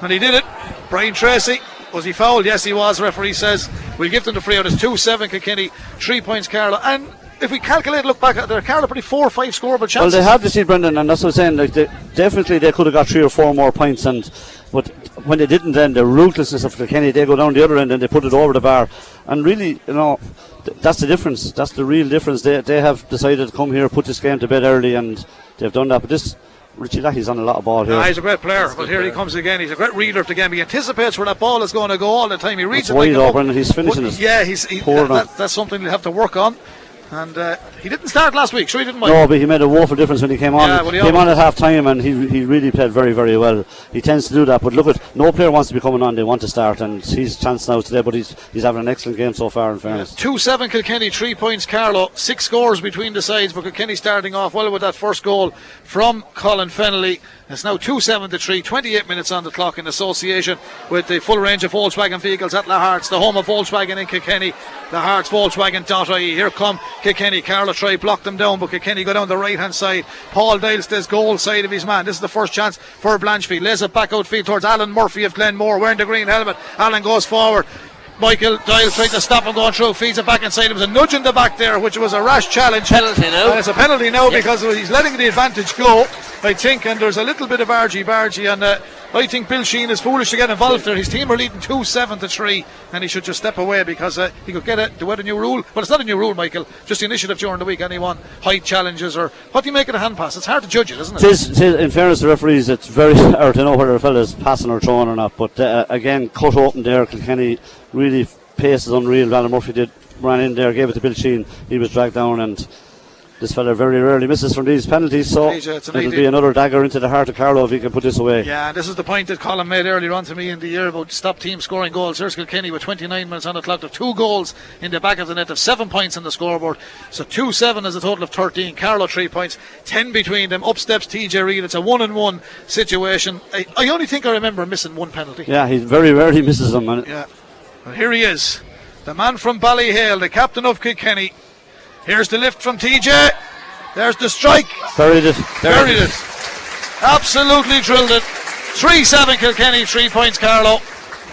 And he did it. Brian Tracy. Was he fouled? Yes, he was. Referee says we'll give them the free out. It's 2 7 Kilkenny, 3 points Carlow. And if we calculate, look back at their Carlow, pretty 4 or 5 scoreable chances. Well, they have to see Brendan, and that's what I'm saying. Like, they, definitely, they could have got three or four more points, and but when they didn't, then the ruthlessness of Kilkenny, they go down the other end and they put it over the bar. And really, you know, th- that's the difference. That's the real difference. They they have decided to come here, put this game to bed early, and they've done that. But this Richie Lackey's on a lot of ball here. Ah, he's a great player, but here he comes again. He's a great reader of the game. He anticipates where that ball is going to go all the time. He reads That's it like wide a book. open and he's finishing But it. Yeah, he's he, Poor that, that- that's something he'll have to work on. And uh, he didn't start last week, sure he didn't. Mike? No, but he made a woeful difference when he came on. Yeah, well, he came on at half time and he, he really played very, very well. He tends to do that. But look at no player wants to be coming on, they want to start and he's chance now today, but he's he's having an excellent game so far in fairness. 2 7 Kilkenny, 3 points Carlow, 6 scores between the sides, but Kilkenny starting off well with that first goal from Colin Fennelly. It's now 2 7 to 3, 28 minutes on the clock in association with the full range of Volkswagen vehicles at La Hearts, the home of Volkswagen in Kilkenny. The Hearts Volkswagen.ie. Here come Kilkenny. Carlow try block them down, but Kilkenny go down the right hand side. Paul Doyle stays goal side of his man. This is the first chance for Blanchfield. Lays it back out. outfield towards Alan Murphy of Glenmore wearing the green helmet. Alan goes forward. Michael Doyle tried to stop him going through, feeds it back inside. It was a nudge in the back there, which was a rash challenge. Penalty now. And it's a penalty now Yeah. because he's letting the advantage go, I think, and there's a little bit of argy bargy. And uh, I think Bill Sheehan is foolish to get involved there. His team are leading 2 7 to 3, and he should just step away because uh, he could get it to a new rule. But it's not a new rule, Michael, just the initiative during the week. Anyone, height challenges, or what do you make of a hand pass? It's hard to judge it, isn't it? It is, it is, in fairness to referees, it's very (laughs) hard to know whether a fella's passing or throwing or not. But uh, again, cut open there. Kilkenny really pace is unreal. Alan Murphy did ran in there, gave it to Bill Sheehan. He was dragged down, and this fella very rarely misses from these penalties. So It's a- it's an it'll be another dagger into the heart of Carlow if he can put this away. Yeah, this is the point that Colin made earlier on to me in the year about stop team scoring goals. Here's Kilkenny with 29 minutes on the clock. They've two goals in the back of the net. They've seven points on the scoreboard. So 2 7 is a total of 13. Carlow, three points. 10 between them. Up steps TJ Reid. It's a one and one situation. I, I only think I remember missing one penalty. Yeah, he very rarely misses them. Yeah. And here he is. The man from Ballyhale, the captain of Kilkenny. Here's the lift from TJ. There's the strike. buried it. Buried it. Absolutely drilled it. 3 7 Kilkenny, 3 points Carlow.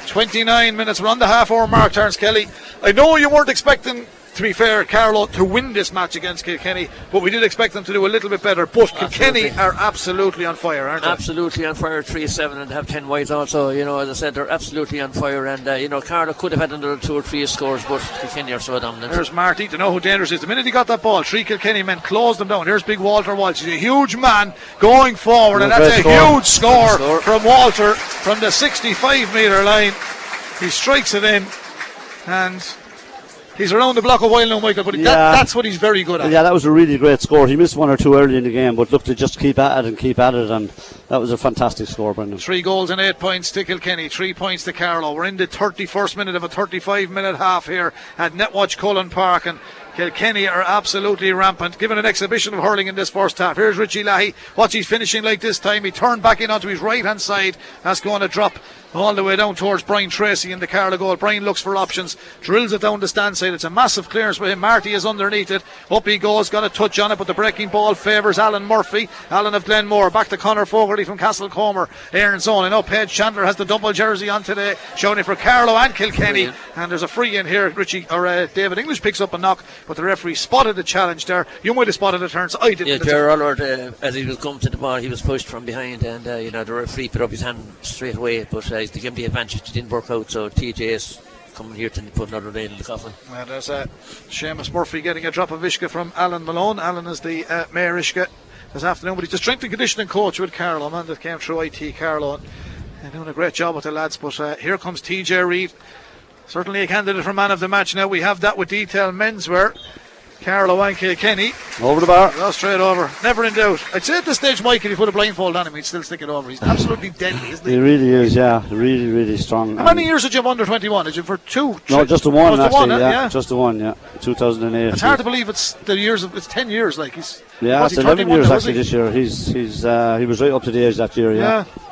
29 minutes, we're on the half hour mark, Terence Kelly. I know you weren't expecting, to be fair, Carlow to win this match against Kilkenny, but we did expect them to do a little bit better. But Kilkenny are absolutely on fire, aren't they? Absolutely on fire, 3 7 and have 10 wides also. You know, as I said, they're absolutely on fire. And, uh, you know, Carlow could have had another two or three scores, but Kilkenny are so dominant. There's Marty to know who dangerous is. The minute he got that ball, three Kilkenny men closed them down. Here's big Walter Walsh. He's a huge man going forward, and that's a score. huge score, score. from Walter from the 65 metre line. He strikes it in, and he's around the block a while now, Michael. But that, that's what he's very good at. Yeah, that was a really great score. He missed one or two early in the game, but look to just keep at it and keep at it, and that was a fantastic score, Brendan. Three goals and eight points to Kilkenny, three points to Carlow. We're in the 31st minute of a 35 minute half here at Netwatch Cullen Park, and Kilkenny are absolutely rampant, giving an exhibition of hurling in this first half. Here's Richie Leahy. What's he finishing like this time? He turned back in onto his right hand side. That's going to drop all the way down towards Brian Tracy in the Carlow goal. Brian looks for options, drills it down the stand side. It's a massive clearance with him. Marty is underneath it. Up he goes, got a touch on it, but the breaking ball favours Alan Murphy. Alan of Glenmore back to Conor Fogarty from Castlecomer. Erin's Own and up head Chandler has the double jersey on today, showing it for Carlow and Kilkenny. Brilliant. And there's a free in here. Richie or uh, David English picks up a knock, but the referee spotted the challenge there. You might have spotted it, turns. I didn't. Yeah, Jerry Aylward, uh, as he was coming to the ball, he was pushed from behind, and uh, you know the referee put up his hand straight away, but uh, to give him the advantage, it didn't work out. So TJ's coming here to put another nail in the coffin. There's uh, Seamus Murphy getting a drop of Ishka from Alan Malone. Alan is the uh, Mayor Ishka this afternoon, but he's the strength and conditioning coach with Carlow, a man that came through IT Carlow and, and doing a great job with the lads. But uh, here comes TJ Reid, certainly a candidate for man of the match. Now we have that with detail menswear. Carlow and Kilkenny. Over the bar. Go straight over. Never in doubt. I'd say at this stage, Mike, if you put a blindfold on him, he'd still stick it over. He's absolutely deadly, isn't He he? really is, yeah, really, really strong. How many years did you have under 21? Did you for two? No, just the one, it's actually. the one, yeah, yeah. just the one. Yeah, 2008. It's hard to believe it's the years of it's ten years. Like he's Yeah, it's he 11 years now, actually this year. He's he's uh, he was right up to the age that year. Yeah. Yeah,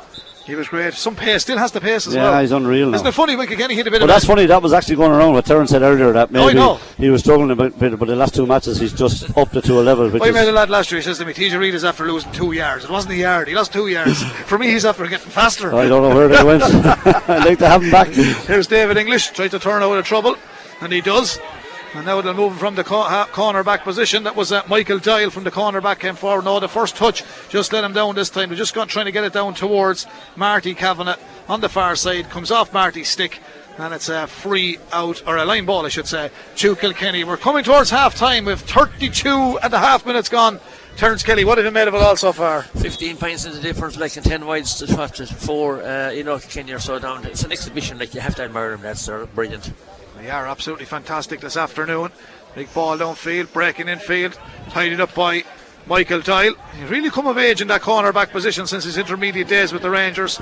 he was great. Some pace, still has the pace as yeah, well. Yeah, he's unreal. Isn't it funny? Mike again, he hit a bit But of that's funny. That was actually going around what Terence said earlier. That Oh, I maybe know. he was struggling a bit, but the last two matches he's just upped it to a level. Which I met a lad last year. He says to me, "TJ Reid is after losing two yards. It wasn't a yard. He lost two yards. For me, he's after getting faster." I don't know where they went. (laughs) (laughs) I'd like to have him back. Here's David English tries to turn out of trouble, and he does. And now they'll move from the corner back position. That was uh, Michael Doyle from the corner back came forward. No, the first touch just let him down this time. They're just got, trying to get it down towards Marty Kavanagh on the far side. Comes off Marty's stick. And it's a free out, or a line ball, I should say, to Kilkenny. We're coming towards half time with 32 and a half minutes gone. Terence Kelly, what have you made of it all so far? 15 points in the difference, like in 10 wides to, to, to 4. Uh, you know, Kilkenny are so down. It's an exhibition, like you have to admire them. That's brilliant. They are absolutely fantastic this afternoon. Big ball downfield, breaking infield, tidied up by Michael Doyle. He's really come of age in that corner back position since his intermediate days with the Rangers.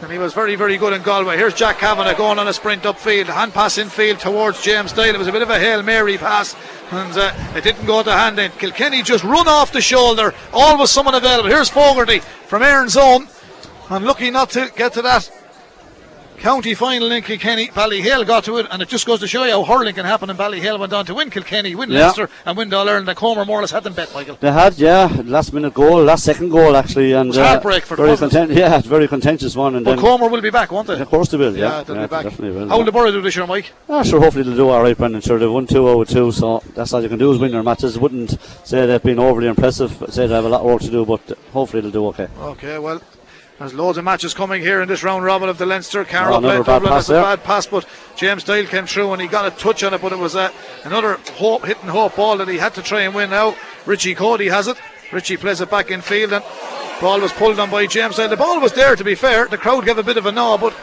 And he was very, very good in Galway. Here's Jack Kavanagh going on a sprint upfield, hand pass infield towards James Doyle. It was a bit of a Hail Mary pass, and uh, it didn't go to hand in. Kilkenny just run off the shoulder. Always someone available. Here's Fogarty from Erin's Own. And lucky not to get to that county final in Kilkenny. Ballyhale got to it, and it just goes to show you how hurling can happen. And Ballyhale went on to win Kilkenny, win Yeah. Leinster, and win All Ireland. And Comer more or less had them bet, Michael. They had, yeah, last minute goal, last second goal actually, and was heartbreak for very content, yeah, very contentious one. And But then, Comer will be back, won't they? of course they will, Yeah, yeah, they'll yeah, be back. definitely will. How will the Borough do this year, Mike? Ah, sure, hopefully they'll do all right, Brendan. Sure, they've won 2 over 2, so that's all you can do is win their matches. Wouldn't say they've been overly impressive, say they have a lot of work to do, but hopefully they'll do okay. Okay, well, there's loads of matches coming here in this round robin of the Leinster. Carroll Oh, played Dublin. That's a bad pass, but James Doyle came through and he got a touch on it, but it was uh, another hope, hitting hope ball that he had to try and win now. Richie Coady has it. Richie plays it back in field and ball was pulled on by James Doyle. The ball was there, to be fair. The crowd gave a bit of a gnaw, but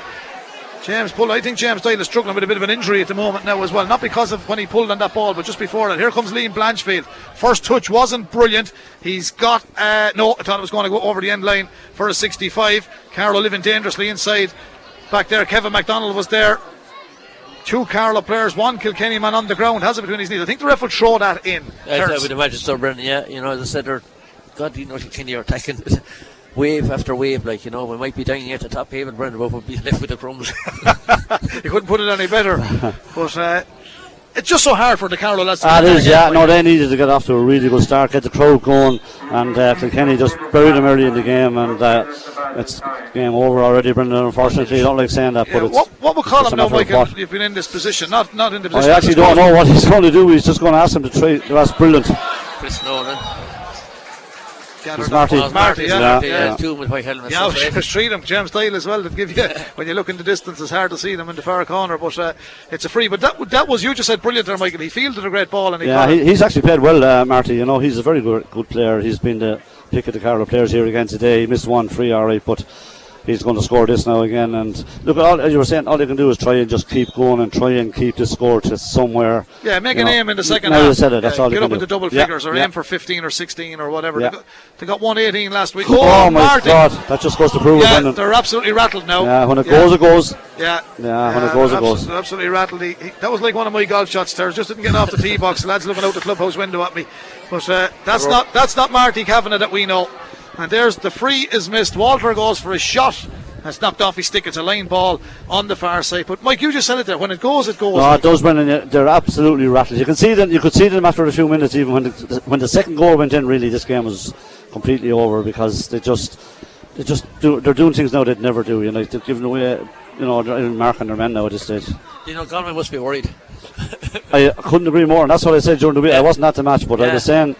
James pulled. I think James Doyle is struggling with a bit of an injury at the moment now as well. Not because of when he pulled on that ball, but just before that. Here comes Liam Blanchfield. First touch wasn't brilliant. He's got uh, no. I thought it was going to go over the end line for a 65. Carlow living dangerously inside. Back there, Kevin MacDonald was there. Two Carlow players, one Kilkenny man on the ground, has it between his knees. I think the ref will throw that in. I, I would imagine so, Brendan. Yeah, you know, as I said, they're, God, you know, Kilkenny are attacking (laughs) wave after wave. Like, you know, we might be dining at the top haven, Brendan, but we'll be (laughs) left with the crumbs. (laughs) you couldn't put it any better. (laughs) but uh, it's just so hard for the Carlow lads to Ah, get it that is, again, yeah. Mike. No, they needed to get off to a really good start, get the crowd going, and uh, Kilkenny just buried them early in the game, and uh, it's game over already, Brendan. Unfortunately, I don't like saying that, Yeah, but it's. what, what would call him now, a matter of Michael? what. You've been in this position, not not in the position. I actually don't know what he's going to do. He's just going to ask him to trade. That's brilliant. Chris Nolan. Gathered It's up. Marty. Oh, Marty, yeah. Yeah, yeah, yeah. yeah. two with white helmets. Yeah, so great. just treat him. James Doyle as well. That give you (laughs) when you look in the distance, it's hard to see them in the far corner. But uh, it's a free. But that that was you just said brilliant there, Michael. He fielded a great ball and he Yeah, he, he's actually played well, uh, Marty. You know, he's a very good good player. He's been the pick of the Carlow players here again today. He missed one free, all right, but he's going to score this now again. And look, all, as you were saying, all you can do is try and just keep going and try and keep the score to somewhere. Yeah, make an know. aim in the second now half. you said it. That's Yeah, all you Get up do. into double Yeah, figures or yeah. aim for 15 or 16 or whatever. They, got, they got 118 last week. Oh, my Marty. God, that just goes to prove it, Yeah, Brendan. they're absolutely rattled now. Yeah, when it goes, it goes. Yeah, Yeah, when it goes, it goes. they're Absolutely rattled. He, he- that was like one of my golf shots. There, just didn't get off the tee box. The lads looking out the clubhouse window at me. But uh, that's not that's not Marty Kavanagh that we know. And there's the free is missed. Walter goes for a shot. That's knocked off his stick. It's a line ball on the far side. But Mike, you just said it there. When it goes, it goes. No, it does, Brendan. They're absolutely rattled. You can see them. You could see them after a few minutes, even when the, when the second goal went in. Really, this game was completely over because they just they just do. They're doing things now they'd never do. You know, they're giving away. You know, they're even marking their men now at this stage. You know, Galway must be worried. I couldn't agree more, and that's what I said during the week. I wasn't at the match, but I Yeah. was saying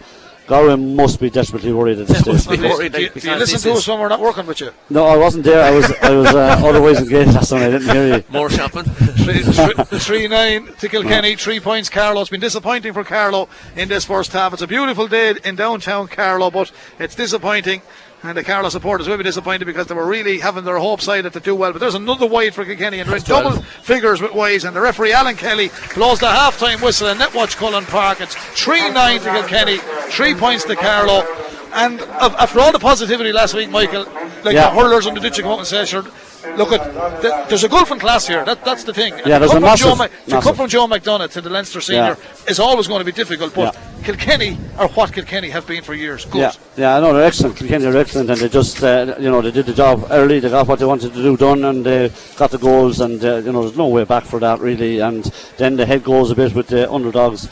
Galway must be desperately worried at this They must stage. be do, worried, you, like, do you listen to us when we're not working with you? No, I wasn't there. I was I was uh, (laughs) otherwise engaged last night. I didn't hear you. More shopping. Three, (laughs) three, three nine to Kilkenny, three points. Carlow. It's been disappointing for Carlow in this first half. It's a beautiful day in downtown Carlow, but it's disappointing. And the Carlow supporters will be disappointed because they were really having their hopes high that they do well. But there's another wide for Kilkenny and they're in double figures with wides. And the referee Alan Kelly blows the half time whistle and Netwatch Cullen Park. It's 3 9 to Kilkenny, three points to Carlow. And after all the positivity last week, Michael, like Yeah. the hurlers on the ditch come out and say, sure, look at th- there's a gulf in class here. That, that's the thing. Yeah, there's to a come from Joe massive- to come from Joe McDonagh to the Leinster senior is always going to be difficult. But Yeah. Kilkenny are what Kilkenny have been for years. Good. Yeah, yeah, I know they're excellent. Kilkenny are excellent, and they just, uh, you know, they did the job early. They got what they wanted to do done, and they got the goals. And uh, you know, there's no way back for that really. And then the head goes a bit with the underdogs.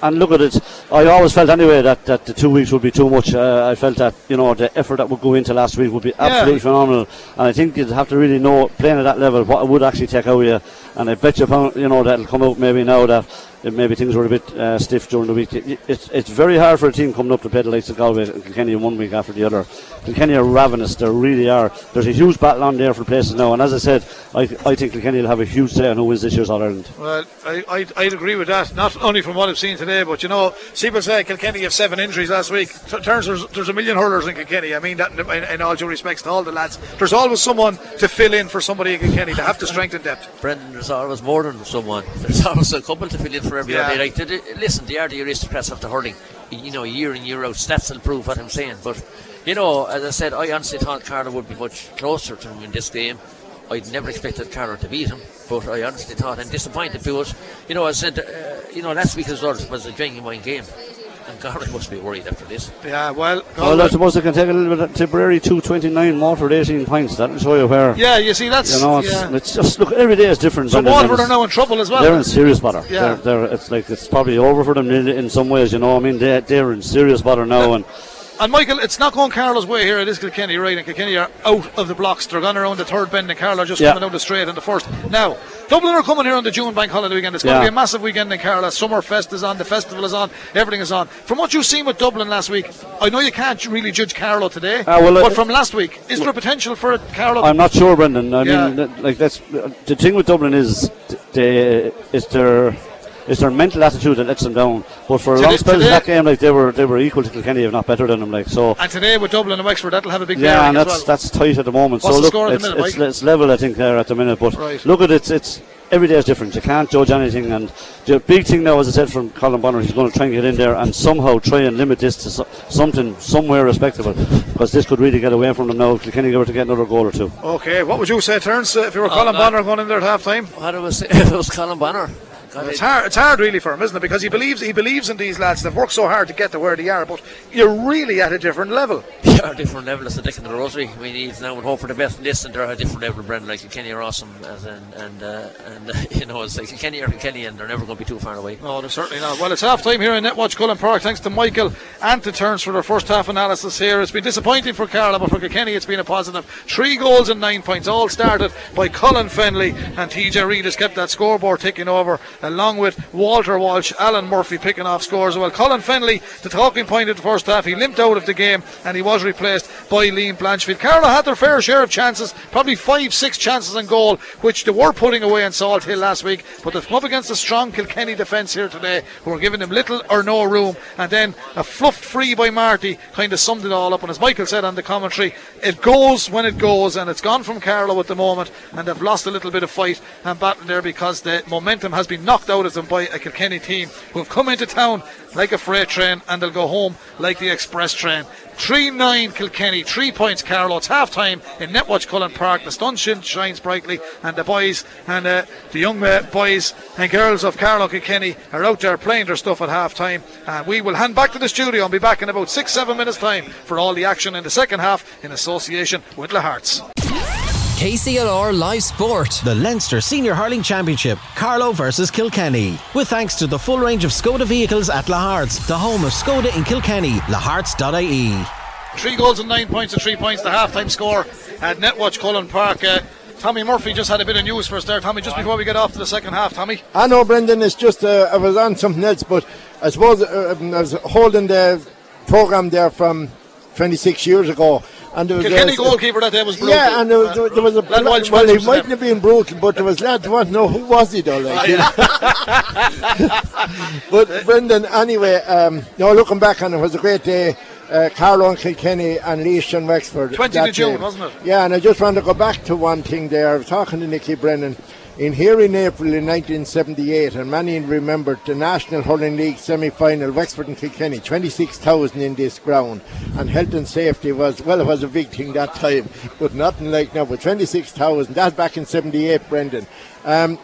And look at it. I always felt anyway that, that the two weeks would be too much. Uh, I felt that you know the effort that would go into last week would be absolutely phenomenal. And I think you'd have to really know playing at that level what it would actually take out of you. And I bet you, you know, that'll come out maybe now that maybe things were a bit uh, stiff during the week. It, it's, it's very hard for a team coming up to play the likes of Galway and Kilkenny one week after the other. Kilkenny are ravenous, they really are. There's a huge battle on there for places now, and as I said, I, I think Kilkenny will have a huge say on who wins this year's All Ireland. Well, I, I'd, I'd agree with that. Not only from what I've seen today, but you know, people say Kilkenny have seven injuries last week. T- turns there's, there's a million hurlers in Kilkenny. I mean that in, in, in all due respects to all the lads. There's always someone to fill in for somebody in Kilkenny. They have to strengthen depth. Brendan, there's always more than someone. There's always a couple to fill in for everybody. Yeah. Like, they, listen, they are the aristocrats of the hurling. You know, year in, year out. Stats will prove what I'm saying. But, you know, as I said, I honestly thought Carter would be much closer to him in this game. I'd never expected Carter to beat him, but I honestly thought and disappointed because, you know, I said, uh, you know, last week's result was a genuine game. And Galway must be worried after this. Yeah, well, Well, I suppose they can take a little bit of Tipperary 229, Waterford 18 points. That'll show you where. yeah, you see, that's You know, it's, yeah. it's just look. Every day is different. So Brendan, Waterford are now in trouble as well. They're in serious bother. Yeah. They're, they're, it's like it's probably over for them in, in some ways. You know, I mean, they, they're in serious bother now, and And Michael, it's not going Carlow's way here. It is Kilkenny, right? And Kilkenny are out of the blocks. They're gone around the third bend, and Carlow are just Yeah. coming down the straight in the first. Now, Dublin are coming here on the June Bank Holiday weekend. It's going to be a massive weekend in Carlow. Summerfest is on, the festival is on, everything is on. From what you've seen with Dublin last week, I know you can't really judge Carlow today, Ah, well, but uh, from last week, is there potential for Carlow? I'm not sure, Brendan. I Yeah. mean, like that's the thing with Dublin is th- they it's their it's their mental attitude that lets them down. But for a Today- long spell of today- that game, like they were they were equal to Kilkenny, if not better than them. Like so. and today with Dublin and Wexford, that'll have a big Yeah, and that's well. that's tight at the moment. What's so the look, score at the it's, minute, it's, Mike? it's level, I think, there at the minute. But Right. look at it, it's every day is different. You can't judge anything. And the big thing now, as I said from Colm Bonnar, he's going to try and get in there and somehow try and limit this to so- something somewhere respectable, because this could really get away from them now. If Kilkenny were to get another goal or two. Okay, what would you say, Terence, uh, if you were Oh, Colm no. Bonnar going in there at half time? What I was saying, if (laughs) it was Colm Bonnar. God, It's hard. It's hard, really, for him, isn't it? Because he believes he believes in these lads. They've worked so hard to get to where they are, but you're really at a different level. They are a different level as the dick in the rosary. We need now and hope for the best in this, and they're a different level, Brendan. Like Kenny are awesome, as in, and uh, and uh, (laughs) you know it's like Kenny are Kenny, and they're never going to be too far away. No, they're certainly not. Well, it's half time here in Netwatch Cullen Park. Thanks to Michael and to Turns for their first half analysis here. It's been disappointing for Carla, but for Kenny, it's been a positive. Three goals and nine points, all started by Colin Fennelly, and TJ Reid has kept that scoreboard ticking over, along with Walter Walsh, Alan Murphy picking off scores. as Well, Colin Fennelly, the talking point of the first half, he limped out of the game and he was replaced by Liam Blanchfield. Carlow had their fair share of chances, probably five, six chances in goal, which they were putting away in Salthill last week, but they've come up against a strong Kilkenny defence here today, who are giving them little or no room. And then a fluffed free by Marty kind of summed it all up. And as Michael said on the commentary, it goes when it goes, and it's gone from Carlow at the moment, and they've lost a little bit of fight and battle there because the momentum has been knocked out of them by a Kilkenny team who have come into town like a freight train and they'll go home like the express train. 3 9 Kilkenny, 3 points Carlow. It's half time in Netwatch Cullen Park. The sunshine shines brightly, and the boys and uh, the young uh, boys and girls of Carlow Kilkenny are out there playing their stuff at half time. And we will hand back to the studio and be back in about 6 7 minutes' time for all the action in the second half in association with Lahart's. KCLR Live Sport. The Leinster Senior Hurling Championship, Carlow versus Kilkenny. With thanks to the full range of Skoda vehicles at Lahart's, the home of Skoda in Kilkenny, laharts.ie. Three goals and nine points and three points, the half time score at Netwatch Cullen Park. Uh, Tommy Murphy just had a bit of news for us there. Tommy, just before we get off to the second half, Tommy. I know, Brendan. It's just uh, I was on something else, but I suppose uh, I was holding the program there from 26 years ago, and there was Kilkenny uh, goalkeeper that day was brutal. Yeah, and there was, there, there was a Lad well, he mightn't have been brutal, but there was lads want to know who was he though. Like, (laughs) but Brendan, anyway, um, no, looking back on it, it was a great day. Uh, Carlow and Kilkenny and Laois and Wexford. 20th that of June, day. wasn't it? Yeah, and I just want to go back to one thing there. I was talking to Nicky Brennan. In here in April in 1978, and many remembered the National Hurling League semi-final, Wexford and Kilkenny, 26,000 in this ground, and health and safety was well, it was a big thing that time, but nothing like now. But 26,000, that's back in 78, Brendan. Um,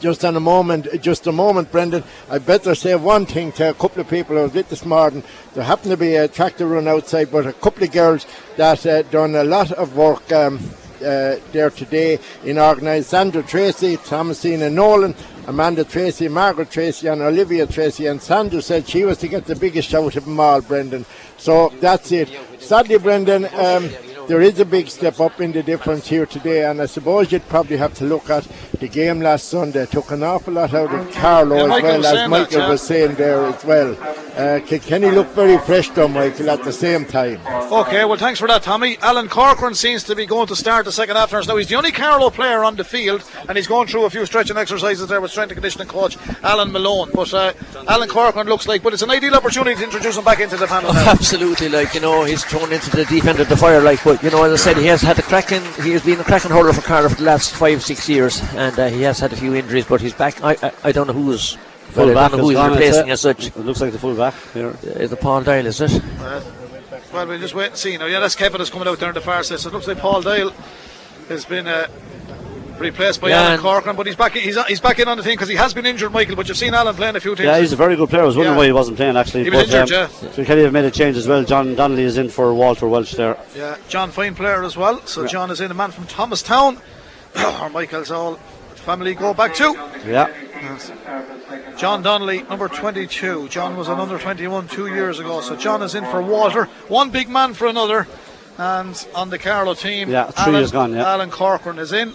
just on a moment, just a moment, Brendan. I better say one thing to a couple of people I was with this morning. There happened to be a tractor run outside, but a couple of girls that uh, done a lot of work um, uh, there today in organised. Sandra Tracy, Thomasina Nolan, Amanda Tracy, Margaret Tracy, and Olivia Tracy. And Sandra said she was to get the biggest shout of them all, Brendan. So that's it. Sadly, Brendan. Um, there is a big step up in the difference here today, and I suppose you'd probably have to look at the game last Sunday. Took an awful lot out of Carlow Yeah, as Michael well as saying that, Michael was saying there as well. Uh, Kilkenny looked very fresh though, Michael, at the same time. Okay, well, thanks for that, Tommy. Alan Corcoran seems to be going to start the second half. Now, he's the only Carlow player on the field, and he's going through a few stretching exercises there with strength and conditioning coach Alan Malone. But uh, Alan Corcoran looks like, but it's an ideal opportunity to introduce him back into the panel now. (laughs) Absolutely, like you know, he's thrown into the deep end of the fire. Like, but you know, as I said, he has had a cracking. He has been a cracking hurler for Cardiff for the last five, six years, and uh, he has had a few injuries, but he's back. I, I, I don't know who's. Well, Full I back don't know who is he's gone, replacing it's, as uh, such. It looks like the full back here. Is it Paul Doyle? Is it? Well, we'll just wait and see now. Yeah, that's Kevin is coming out there in the far side. So it looks like Paul Doyle has been uh, replaced by Yeah, Alan and- Corcoran. But he's back. He's he's back in on the team because he has been injured, Michael. But you've seen Alan playing a few times. Yeah, he's a very good player. I was wondering Yeah. why he wasn't playing actually. He was but, injured, um, So Kelly have made a change as well. John Donnelly is in for Walter Walsh there. Yeah, John fine player as well. So John is in, a man from Thomastown. (coughs) or Michael's all family go back to. Yeah. John Donnelly, number 22. John was an under 21 two years ago. So John is in for Walter. One big man for another. And on the Carlow team, Yeah, three Alan, is gone, yeah. Alan Corcoran is in.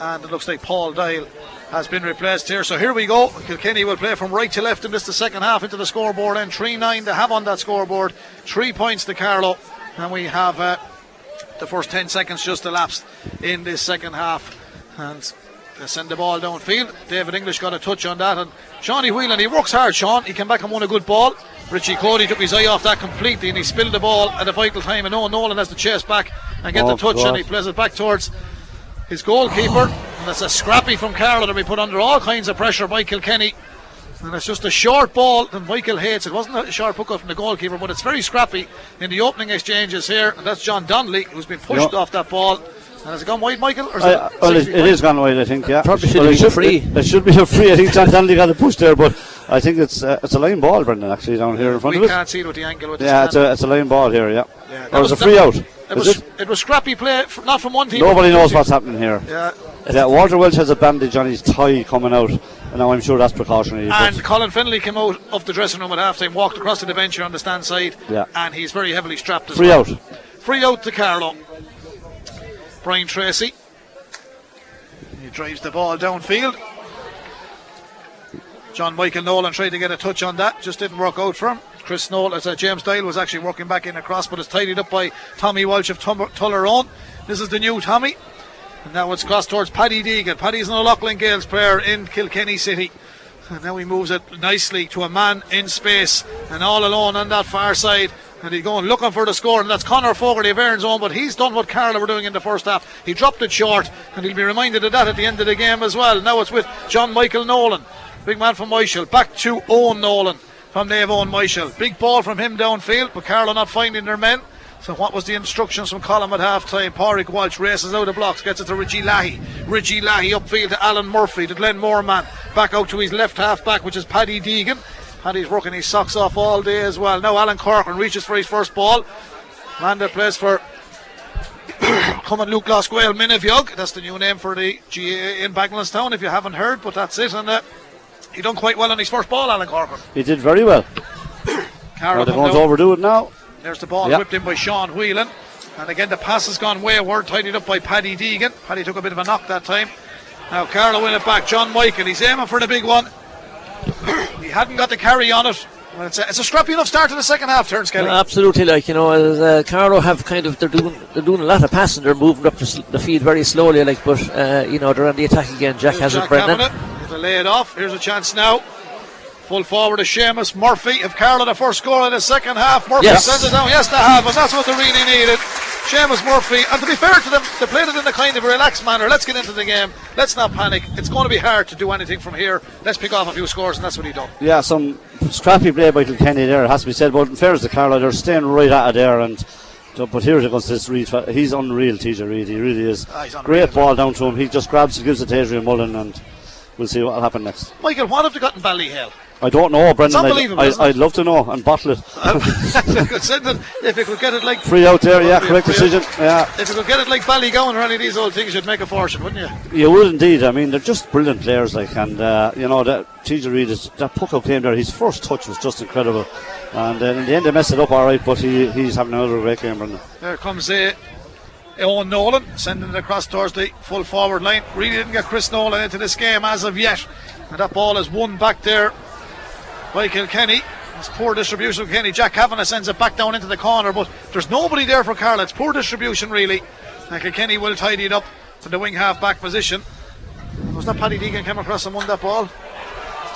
And it looks like Paul Doyle has been replaced here. So here we go. Kilkenny will play from right to left in this the second half into the scoreboard. And 3 9 to have on that scoreboard. Three points to Carlow, And we have uh, the first 10 seconds just elapsed in this second half. And they send the ball downfield. David English got a touch on that. And Shawnee Whelan, he works hard, Sean. He came back and won a good ball. Richie Coady took his eye off that completely and he spilled the ball at a vital time. And Owen Nolan has to chase back and get Oh, the touch God. and he plays it back towards his goalkeeper. And that's a scrappy from Carlow that we put under all kinds of pressure by Kilkenny. And it's just a short ball that Michael hates. It wasn't a sharp hookup from the goalkeeper, but it's very scrappy in the opening exchanges here. And that's John Donnelly who's been pushed Yeah. off that ball. And has it gone wide, Michael? Or is I, it well, it, 60 it is gone wide, I think. Yeah, Probably should Well, have it been free. It, it should be a free. I think John Donnelly got a push there, but I think it's uh, it's a line ball, Brendan. Actually, down here in front We of us. can't see it with the angle. With Yeah, it's a it's a line ball here. Yeah, Yeah, or was a free out. It was, it? it was scrappy play, not from one team. Nobody knows what's happening here. Yeah, Yeah, Walter Walsh has a bandage on his thigh coming out, and now I'm sure that's precautionary. and Colin Fennelly came out of the dressing room at half time, walked across to the bench here on the stand side, Yeah. and he's very heavily strapped as free well. out. Free out to Carlow. Brian Tracy. He drives the ball downfield. John Michael Nolan tried to get a touch on that, just didn't work out for him. Chris Nolan, as uh, James Doyle was actually working back in across, but it's tidied up by Tommy Walsh of Tum- Tullaroan. This is the new Tommy. And now it's crossed towards Paddy Deegan. Paddy's an O'Loughlin Gaels player in Kilkenny City. And now he moves it nicely to a man in space and all alone on that far side. And he's going looking for the score, and that's Connor Fogarty of Erin's Own. But he's done what Carlow were doing in the first half. He dropped it short, and he'll be reminded of that at the end of the game as well. Now it's with John Michael Nolan, big man from Michael, back to Owen Nolan from Dave Owen Michael. Big ball from him downfield, but Carlow not finding their men. So what was the instructions from Colm at half time? Pádraig Walsh races out of blocks, gets it to Richie Leahy. Richie Leahy upfield to Alan Murphy, to Glenmore man. Back out to his left half back, which is Paddy Deegan. Paddy's working his socks off all day as well. Now Alan Corcoran reaches for his first ball. Man that plays for (coughs) coming Luke Glasgow Miniviog. That's the new name for the GA in Bagenalstown, if you haven't heard, but that's it. And uh, he done quite well on his first ball, Alan Corcoran. He did very well. (coughs) Carroll Are they come going to overdo it now? There's the ball Yeah. whipped in by Sean Whelan. And again, the pass has gone wayward, tidied up by Paddy Deegan. Paddy took a bit of a knock that time. Now Carlow win it back. John Michael, he's aiming for the big one. (coughs) he hadn't got the carry on it. Well, it's, a, it's a scrappy enough start to the second half, turns Kelly. Yeah, absolutely, like you know, as, uh, Carlow have kind of they're doing they're doing a lot of passing. They're moving up the, the field very slowly, like but uh, you know they're on the attack again. Jack has Jack it, Brendan. having it. Here's lay it off. Here's a chance now. Full forward to Seamus Murphy. If Carlow the first goal in the second half, Murphy Yes. sends it down. Yes, they have, and that's what they really needed. Seamus Murphy, and to be fair to them, they played it in a kind of relaxed manner. Let's get into the game. Let's not panic. It's going to be hard to do anything from here. Let's pick off a few scores, and that's what he done. Yeah, some scrappy play by Kilkenny there, it has to be said. But in fairness to Carlow, they're staying right out of there. And but here it goes this Reid. He's unreal, TJ Reid. He really is. Ah, Great ball down to him. He just grabs it, gives it to Adrian Mullen, and we'll see what will happen next. Michael, what have they got in Ballyhale? I don't know, Brendan. I'd, unbelievable, I, isn't it? I'd love to know and bottle it. if you could send it, if you could get it like Free out there, yeah, correct decision. Yeah, if you could get it like Ballygowan or any of these old things, you'd make a fortune, wouldn't you? you would indeed. I mean, they're just brilliant players, like, and uh, you know that TJ Reid is that puck out came there. His first touch was just incredible, and uh, in the end they messed it up all right. But he, he's having another great game, Brendan. There comes uh, Owen Nolan sending it across towards the full forward line. Really didn't get Chris Nolan into this game as of yet. And that ball is won back there by Kilkenny. It's poor distribution Kenny. Jack Kavanagh sends it back down into the corner, but there's nobody there for Carl. It's poor distribution, really. And Kilkenny will tidy it up from the wing half back position. Was that Paddy Deegan came across and won that ball?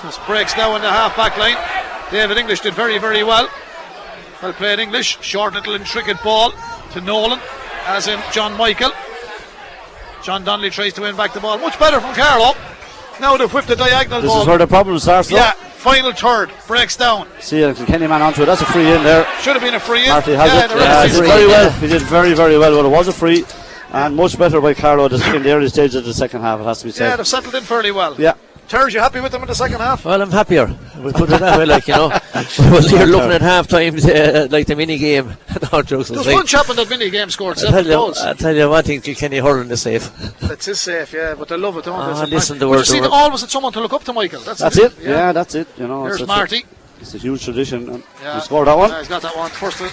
Just breaks now in the half back line. David English did very, very well. Well played English. Short little intricate ball to Nolan, as in John Michael. John Donnelly tries to win back the ball. Much better from Carlow. Now they've whipped the diagonal This ball. is where the problem starts. yeah, final third. Breaks down. See a Kenny man onto it. That's a free in there. Should have been a free in. Marty has yeah, it. Yeah, he did very well. He did very, very well. Well, it was a free. And much better by Carlow in the early stages of the second half, it has to be said. Yeah, they've settled in fairly well. Yeah. Terge, you happy with them in the second half? Well, I'm happier. We put it that way, like you know. (laughs) we was here looking at half time, (laughs) uh, like the mini game. (laughs) no jokes. There's aside. one chap in that mini game scored I seven tell you, goals. I tell you one thing, Kilkenny hurling is safe. It's his safe, yeah, but they love it, don't Ah, they? It's a listen, pack. the word- you see, the they word- always had someone to look up to, Michael. That's, That's the it. thing, Yeah, that's it. You know, Here's it's, it's Marty. A, it's a huge tradition. And Yeah. You scored that one? Yeah, he's got that one. First one.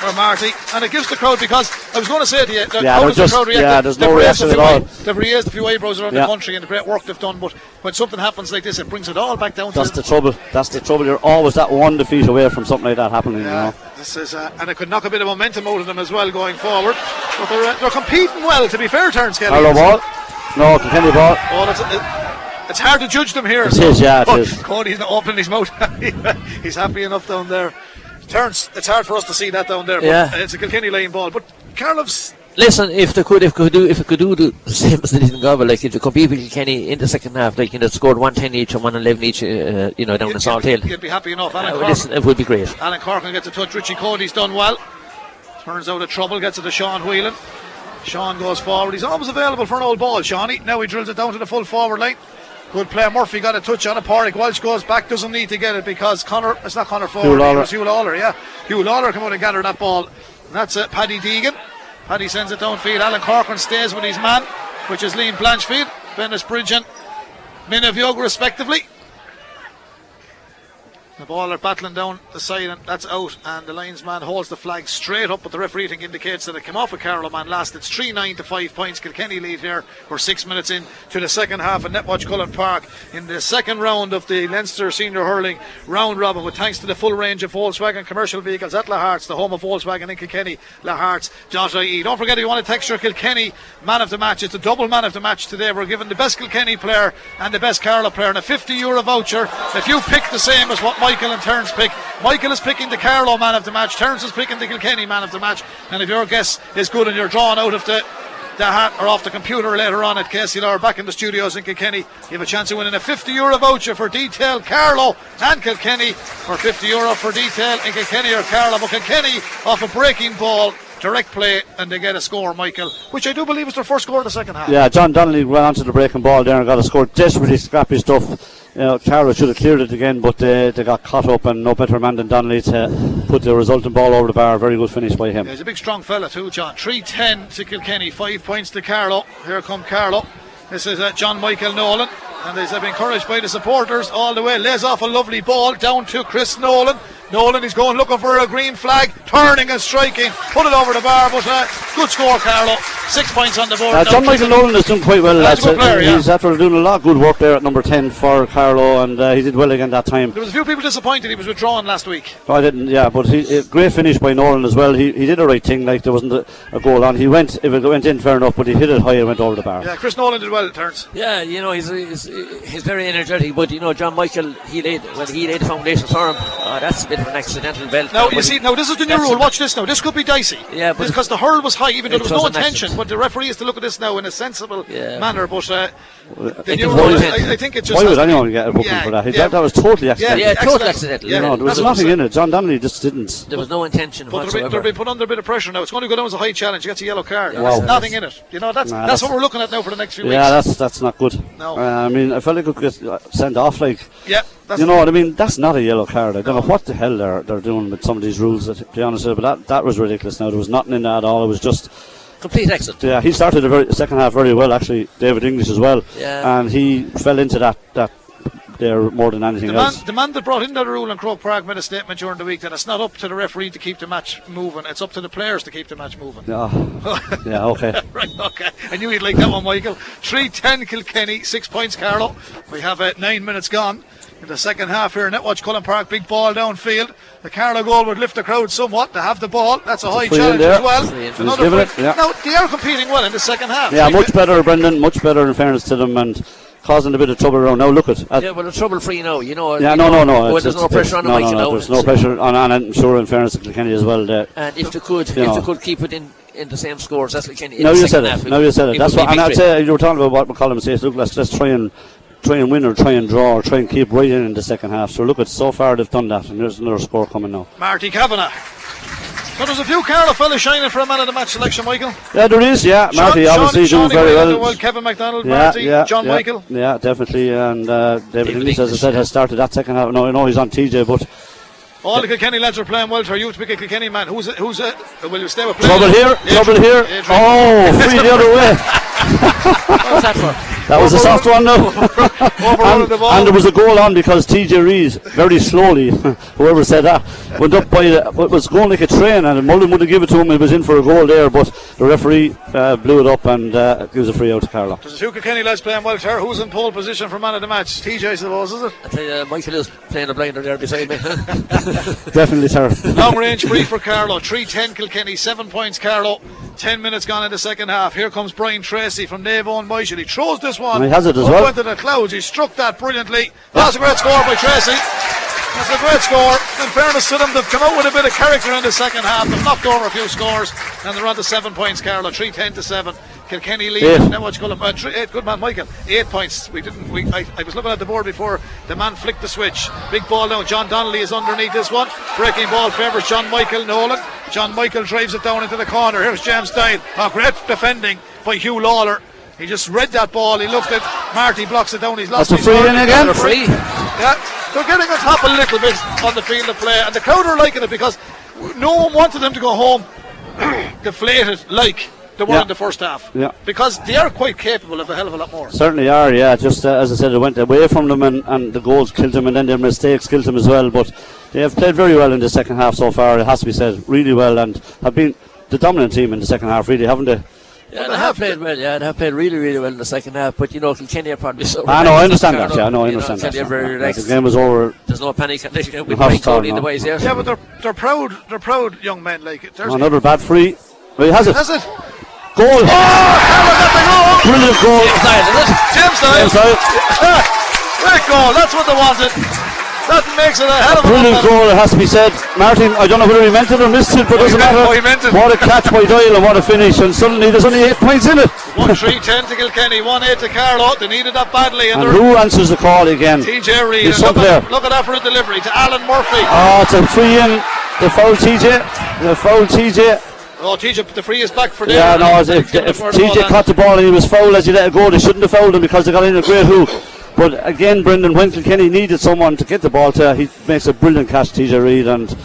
For Marty, and it gives the crowd because I was going to say to you, the, Yeah, how they're the crowd react? yeah, there's They've no reaction at all. They've raised a few eyebrows around Yeah. the country and the great work they've done, but when something happens like this, it brings it all back down That's to the trouble. That's the trouble. You're always that one defeat away from something like that happening. You Yeah, know. this is, uh, and it could knock a bit of momentum out of them as well going forward. But they're, uh, they're competing well, to be fair, Terence Kelly. Carlow ball. No, Kilkenny ball. Oh, it's hard to judge them here. It is, yeah, it but is. Cody's not opening his mouth. (laughs) He's happy enough down there. Terence, it's hard for us to see that down there. But Yeah. It's a Kilkenny lane ball. But Carlov's Listen, if they could, if they could do, if they could do the same as they did in Galway, like if they compete with Kilkenny in the second half, like you know, scored one ten each and one eleven each, uh, you know, down in Salthill. You'd be happy enough. Uh, Alan, well, Cork, listen, it would be great. Alan Corkin gets a touch. Richie Coady's done well. Turns out of trouble, gets it to Sean Whelan. Sean goes forward. He's always available for an old ball, Shawnee. Now he drills it down to the full forward line. Good play. Murphy got a touch on it. Pádraig Walsh goes back, doesn't need to get it because Conor, it's not Conor forward. Huw Lawlor. Huw Lawlor, yeah. Huw Lawlor come out and gather that ball. And that's it. Paddy Deegan. Paddy sends it downfield. Alan Corcoran stays with his man, which is Liam Blanchfield, Bennettsbridge and Minavioga respectively. The ball are battling down the side and that's out and the linesman holds the flag straight up but the referee think indicates that it came off a Carlow man last. It's 3-9 to 5 points. Kilkenny lead here. We're 6 minutes in to the second half at Netwatch Cullen Park in the second round of the Leinster Senior Hurling round robin with thanks to the full range of Volkswagen commercial vehicles at Lahart's, the home of Volkswagen in Kilkenny, laharts.ie. Don't forget if you want to text your Kilkenny man of the match, it's a double man of the match today. We're giving the best Kilkenny player and the best Carlow player and a 50 euro voucher. If you pick the same as what Michael and Terence pick, Michael is picking the Carlow man of the match, Terence is picking the Kilkenny man of the match. And if your guess is good and you're drawn out of the the hat or off the computer later on at KCLR back in the studios in Kilkenny. You have a chance of winning a 50 euro voucher for detail Carlow and Kilkenny for 50 euro for detail in Kilkenny or Carlow. But Kilkenny off a breaking ball, direct play, and they get a score, Michael, which I do believe is their first score of the second half. Yeah, John Donnelly went onto the breaking ball there and got a score. Desperately scrappy stuff. You know, Carroll should have cleared it again, but they, they got caught up, and no better man than Donnelly to put the resulting ball over the bar. Very good finish by him. He's a big strong fella too, John. 310 to Kilkenny, 5 points to Carlow. Here come Carlow. This is uh, John Michael Nolan. And he's been encouraged by the supporters all the way. Lays off a lovely ball down to Chris Nolan. Nolan is going looking for a green flag, turning and striking, put it over the bar, but uh, good score, Carlow. Six points on the board. Uh. John Michael Nolan has done quite well. That's a good player, Uh, yeah. He's after doing a lot of good work there at number 10 for Carlow, and uh, he did well again that time. There was a few people disappointed he was withdrawn last week. No, I didn't, yeah, but he, a great finish by Nolan as well. He, he did the right thing, like there wasn't a, a goal on. He went, if it went in, fair enough, but he hit it high and went over the bar. Yeah, Chris Nolan did well, it turns. Yeah, you know, he's, he's he's very energetic, but you know, John Michael, he laid when he laid the foundation for him. Oh, that's a bit of an accidental belt. Now you see, now this is the new rule. Watch this now. This could be dicey. Yeah, because the hurl was high, even though there was no was an intention. But the referee has to look at this now in a sensible Yeah. manner. But uh, the it was rule, intent. I, I think it just Why would to anyone get a booking Yeah, for that? He- yeah. that? That was totally accidental. Yeah, totally accident. accidental. Yeah, You know, there was that's what I'm nothing saying. in it. John Donnelly just didn't. there was no intention But they're, whatsoever. they're being put under a bit of pressure now. It's going to go down as a high challenge. He gets a yellow card. Wow. There's nothing in it. You know, that's Nah, that's that's- what we're looking at now for the next few weeks. Yeah, that's that's not good. No. Uh, I mean, I felt like it could get sent off. Like, Yeah, that's you know what I mean? That's not a yellow card. I don't know what the hell they're they're doing with some of these rules. To be honest, with you, but that that was ridiculous. Now there was nothing in that at all. It was just Complete exit. yeah. He started the very second half very well actually. David English as well. Yeah. And he fell into that that there more than anything The man, else. the man that brought in that rule in Croke Park made a statement during the week that it's not up to the referee to keep the match moving, it's up to the players to keep the match moving. Yeah. (laughs) yeah. Okay. (laughs) right, okay. I knew you'd like that one, Michael. 3 10 Kilkenny, 6 points, Carlow. We have uh, 9 minutes gone in the second half here. Netwatch Cullen Park, big ball downfield. The Carlow goal would lift the crowd somewhat. to have the ball. That's a high free in challenge as well. Free in. He's Another giving free- it, yeah. Now, they are competing well in the second half. Yeah, much better, Brendan. Much better in fairness to them, and causing a bit of trouble around. Now look at. at Yeah, well, it's trouble free now. You know. Yeah, you no, know, no, no. Well, there's no it's- pressure on the no, no, no. There's no pressure on, and I'm sure in fairness to Kilkenny as well. There. And if they could, You if know. they could keep it in, in the same scores, that's what can. in Now the you second said half, it. Now you said it. That's would what. And I'd say uh, you were talking about what McCollum says. Look, let's let's try and try and win or try and draw or try and keep right in in the second half. So look at so far they've done that, and there's another score coming now. Marty Kavanagh. So there's a few Carlow fellas shining for a man of the match selection, Michael. Yeah, there is. Yeah, Marty Sean- obviously Sean- doing very Shawnee well. Kevin McDonald, Yeah, Marty, yeah, John yeah, Michael. Yeah, definitely. And uh, David English, as I said, has started that second half. No, I know he's on TJ, but All the Kilkenny lads are playing well. For you to pick a Kilkenny man, who's a, who's a, will you stay with trouble here, Adrian. trouble here. Adrian. Oh, free the other way. (laughs) What's that for? That was a soft one, though. (laughs) And, the ball. and there was a goal on because TJ Rees very slowly, (laughs) whoever said that, went up by the, it was going like a train, and Mullen would have given it to him. He was in for a goal there, but the referee uh, blew it up and uh, gives a free out to Carlow. There's a few Kilkenny lads playing well. Ter, who's in pole position for man of the match? TJ, I suppose, is it? I tell you, Michael is playing a blinder there beside me. (laughs) Definitely, sir. Long range free for Carlow. 310 Kilkenny, 7 points Carlow. 10 minutes gone in the second half. Here comes Brian Tracy from Navon Michael. He throws this one. And he has it as up well. to the clouds. He struck that brilliantly. That's a great score by Tracy. That's a great score. In fairness to them, they've come out with a bit of character in the second half. They've knocked over a few scores, and they're on to seven points. Carlow, three ten to seven. Kilkenny lead. Eight. Now what you call him? Uh, three, eight. Good man, Michael. Eight points. We didn't. We. I, I was looking at the board before the man flicked the switch. Big ball now. John Donnelly is underneath this one. Breaking ball favours John Michael Nolan. John Michael drives it down into the corner. Here's James Doyle. Oh, great defending by Huw Lawlor. He just read that ball. He looked at Marty blocks it down. He's lost That's a his free ball. in again. Another free. Yeah, they're getting on top a little bit on the field of play, and the crowd are liking it because no one wanted them to go home (coughs) deflated like they were Yeah. in the first half. Yeah. Because they are quite capable of a hell of a lot more. Certainly are, yeah. Just uh, as I said, it went away from them, and, and the goals killed them, and then their mistakes killed them as well. But they have played very well in the second half so far. It has to be said, really well, and have been the dominant team in the second half, really, haven't they? Yeah, they they have have played well. Yeah, they have played really, really well in the second half. But you know, Kilkenny are probably so. I know, I understand that. Yeah, I know, I You understand that. Kilkenny are very Yeah, relaxed. The game was over. There's no panic with Half Brian time, Cody and the no. boys there. Yeah, but they're they're proud. They're proud young men. Like there's Another bad free. Well, he has it. That's it. Goal. Oh, Carroll got the goal. Brilliant goal. Inside, is it? James James Doyle. (laughs) Doyle. Great goal. That's what they wanted. That makes it a hell of a Brilliant goal, it has to be said. Martin, I don't know whether he meant it or missed it, but he doesn't matter. oh, he meant it. What a catch by Doyle and what a finish. And suddenly there's only eight points in it. One three ten to Kilkenny. One eight to Carlow. They needed that badly, and, And who answers the call again? TJ Reid. He's and some Look at, look at that for a delivery to Alan Murphy. Oh, it's a free in. The foul TJ. The foul TJ. Oh, TJ, the free is back for them. Yeah, no, if, if, if TJ caught the ball and he was fouled as he let it go, they shouldn't have fouled him because they got in a great hook. But again, Brendan, when Kilkenny needed someone to get the ball to, he makes a brilliant catch, TJ Reid, and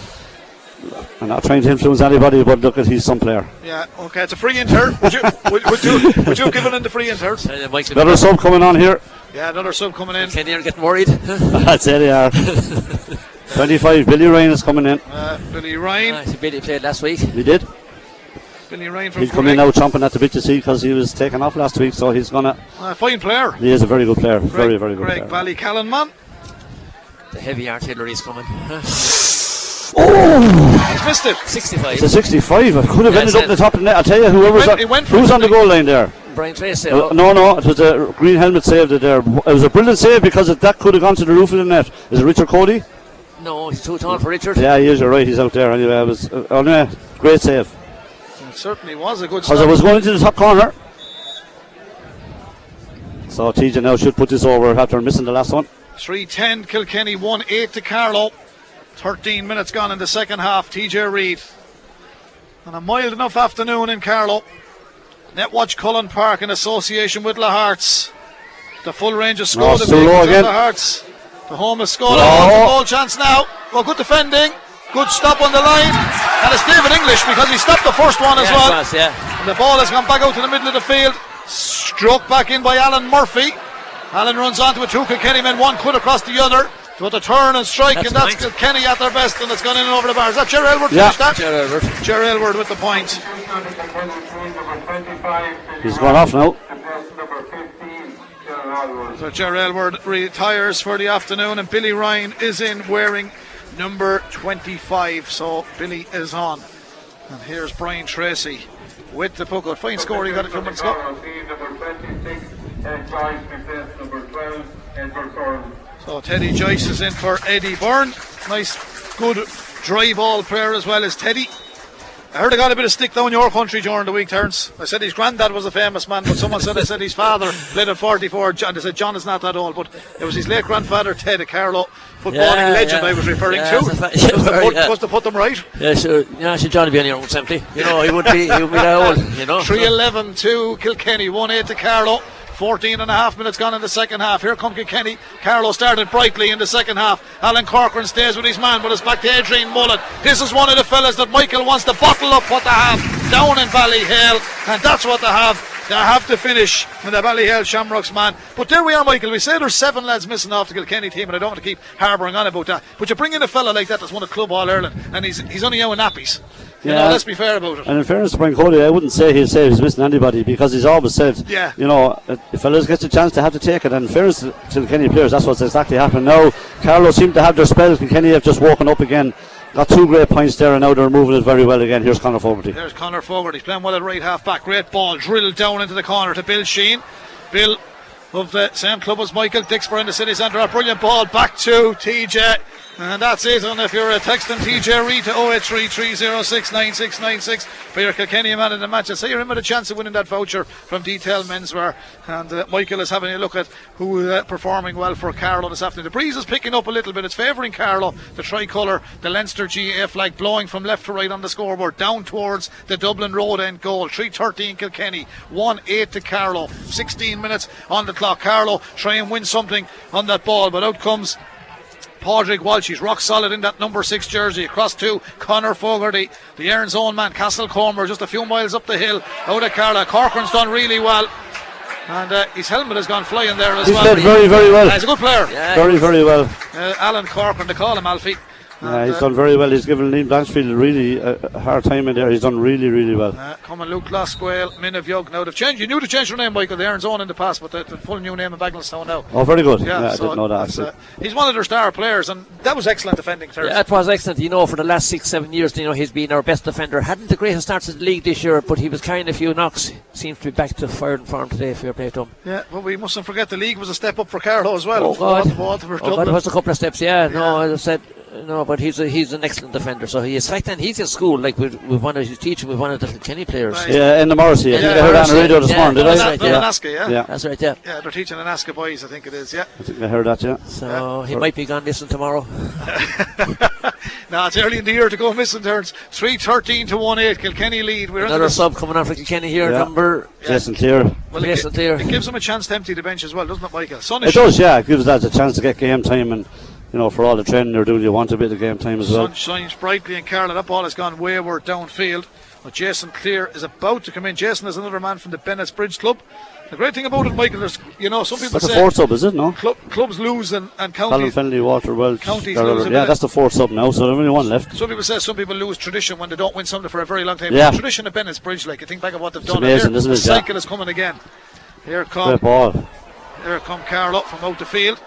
I'm not trying to influence anybody, but look at he's some player. Yeah, okay, it's a free inter. Would you, (laughs) would, would you, would you give it in the free inter? Uh, Another sub coming on here. Yeah, another sub coming in. Kilkenny are getting worried. (laughs) That's it, they are. (laughs) 25, Billy Ryan is coming in. Uh, Billy Ryan. See, Billy played last week. He did. Billy Ryan from He's coming now chomping at the bit to see because he was taken off last week, so he's gonna. Uh, fine player. He is a very good player. very, Greg- very good Greg player. Ballycallan, man. The heavy artillery is coming. (laughs) Oh! He's missed it. 65. It's a 65. It could have Yeah, ended up in the top of the net. I'll tell you, whoever was went- on, he went who's on the goal line there. Brian Tracy. Uh, no, no, it was a green helmet saved it there. It was a brilliant save because it, that could have gone to the roof of the net. Is it Richard Coady? no, he's too tall for Richard. Yeah, he is. You're right. He's out there anyway. It was uh, anyway, great save It certainly was a good because it was going into the top corner. So TJ now should put this over after missing the last one. 310 Kilkenny, 1 8 to Carlow. 13 minutes gone in the second half. TJ Reid. On a mild enough afternoon in Carlow. Netwatch Cullen Park in association with Lahart's. The full range of score. Oh, the still low vehicles of again. Lahart's. The home is scored. Oh. Oh. goal chance now. Well, good defending. Good stop on the line. And it's David English because he stopped the first one as Yeah, well. was, yeah. And the ball has gone back out to the middle of the field. Struck back in by Alan Murphy. Alan runs onto it. Two Kilkenny men, one cut across the other. To the turn and strike, That's and that's point. Kilkenny at their best, and it's gone in and over the bar. Is that Jerry Aylward Yeah. finished that? Gerard Everett. Jerry Aylward with the point. He's gone off now. So Jerry Aylward retires for the afternoon, and Billy Ryan is in wearing number 25. So Billy is on. And here's Brian Tracy with the puck. Fine score, he got it from ago. So Teddy Joyce is in for Eddie Byrne. Nice, good dry ball player as well as Teddy. I heard I got a bit of stick down in your country during the week, Terence. I said his granddad was a famous man, but someone said I said his father played at 44. John, said John is not that old, but it was his late grandfather, Ted, a Carlow footballing Yeah, legend yeah. I was referring Yeah, to. a fa- Just to (laughs) yeah, put, yeah. put them right. Yeah, so, Yeah, sure. Johnny be on your own empty. You know, he would be. He would be that old. You know. 311 to Kilkenny, 1 8 to Carlow. 14 and a half minutes gone in the second half. Here come Kilkenny. Carlow started brightly in the second half. Alan Corcoran stays with his man, but it's back to Adrian Mullen. This is one of the fellas that Michael wants to bottle up what they have down in Ballyhale, and that's what they have. They have to finish with the Ballyhale Shamrocks man. But there we are, Michael. We say there's seven lads missing off the Kilkenny team, and I don't want to keep harbouring on about that. But you bring in a fella like that that's won a club All Ireland, and he's he's only out in nappies. You know, Yeah. let's be fair about it. And in fairness to Brian Cody, I wouldn't say he'll say he's missing anybody because he's always said, Yeah. you know, if fellas gets a chance to have to take it. And in fairness to to the Kenny players, that's what's exactly happened. now. Carlow seem to have their spells, and Kenny have just woken up again. Got two great points there, and now they're moving it very well again. Here's Conor Fogarty. There's Conor Fogarty. Playing well at right half back. Great ball drilled down into the corner to Bill Sheehan. Bill of the same club as Michael Dixper in the city centre. A brilliant ball back to TJ. And that's it. And if you're a texting TJ Reid to 0833069696 for your Kilkenny man in the match, I say you're in with a chance of winning that voucher from Detail Menswear. And uh, Michael is having a look at who uh, performing well for Carlow this afternoon. The breeze is picking up a little bit. It's favouring Carlow. The tricolour, the Leinster GA flag blowing from left to right on the scoreboard, down towards the Dublin Road end goal. 3.13 Kilkenny, 1 8 to Carlow. 16 minutes on the clock. Carlow try and win something on that ball, but out comes Pádraig Walsh, he's rock solid in that number six jersey. Across to Conor Fogarty, the Erin's Own man, Castlecomer, just a few miles up the hill. Out of Carla. Corcoran's done really well. And uh, his helmet has gone flying there as He's well. He's played very, very well. Uh, he's a good player. Yeah. Very, very well. Uh, Alan Corcoran, they call him Alfie. Yeah, he's uh, done very well. He's given Liam Blanchfield really a, a hard time in there. He's done really, really well. Uh, coming Luke Glasquale, Min of Yug. Now they've changed. You knew to change your name, Michael. The Erin's Own in the past, but the, the full new name of Bagenalstown now. Oh, very good. Yeah, Yeah, I didn't know that. uh, he's one of their star players, and that was excellent defending. Thursday. Yeah, it was excellent. You know, for the last six, seven years, you know, he's been our best defender. Hadn't the greatest starts in the league this year, but he was carrying a few knocks. Seems to be back to fire and form today. Fair play to him. Yeah, but we mustn't forget the league was a step up for Carlow as well. Oh, God. Waterford, Oh, God, it was a couple of steps. Yeah, no, as I said, no, but he's a, he's an excellent defender. So he is. In fact, then he's in school. Like with with one of his teaching with one of the Kenny players. Right. Yeah, in the Morrissey. I think Yeah, I heard that on the radio this Yeah, morning, did that's I? right, yeah. in Asca, yeah? Yeah. That's right. Yeah. Yeah, they're teaching in Asca boys, I think it is, yeah. I think I heard that, yeah. So he might be gone missing tomorrow. (laughs) Now it's early in the year to go missing turns. 3.13 to 1 8. Kilkenny lead. We're Another sub coming on for Kenny here, Yeah. number. Jason Cleere. Well, it, Jason gi- Cleere. it gives them a chance to empty the bench as well, doesn't it, Michael? Sun It is does, yeah. It gives lads a chance to get game time and, you know, for all the training they're doing, you want a bit of game time as well. Sun shines brightly in Carlow. That ball has gone wayward downfield. But Jason Cleere is about to come in. Jason is another man from the Bennettsbridge Club. The great thing about it, Michael, there's, you know, some people That's the say fourth sub, is it, no? club, clubs lose and, and counties. Fennelly, Water, Walsh. Counties lose Yeah, that's the fourth sub now, so there's only one left. Some people say some people lose tradition when they don't win something for a very long time. Yeah. The tradition of Bennettsbridge, like you think back of what they've It's done. amazing, here, isn't it? The Yeah. cycle is coming again. Here come. Here come Carl up from out the field.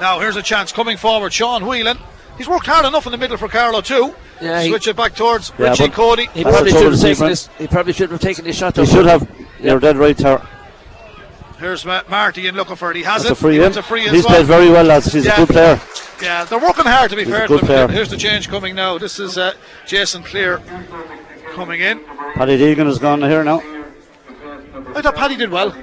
Now here's a chance coming forward. Sean Whelan. He's worked hard enough in the middle for Carlow too. Yeah, he- Switch it back towards Yeah, Richie Coady. He probably should have taken Stephen. this. He probably should have taken this shot. He should have. You're dead right there. Here's Ma- Marty in looking for it. He has That's it. a free he in. wants a free as He's well. played very well, lads. He's Yeah. a good player. Yeah, they're working hard to be He's fair to good them. player. Here's the change coming now. This is uh, Jason Cleere coming in. Paddy Deegan has gone here now. I thought Paddy did well.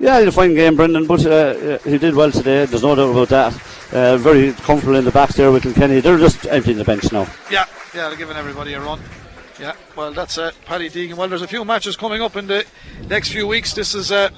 Yeah, he had a fine game, Brendan, but uh, uh, he did well today. There's no doubt about that. Uh, very comfortable in the back there with Kenny. They're just emptying the bench now. Yeah, yeah, they're giving everybody a run. Yeah, well, that's uh, Paddy Deegan. Well, there's a few matches coming up in the next few weeks. This is uh,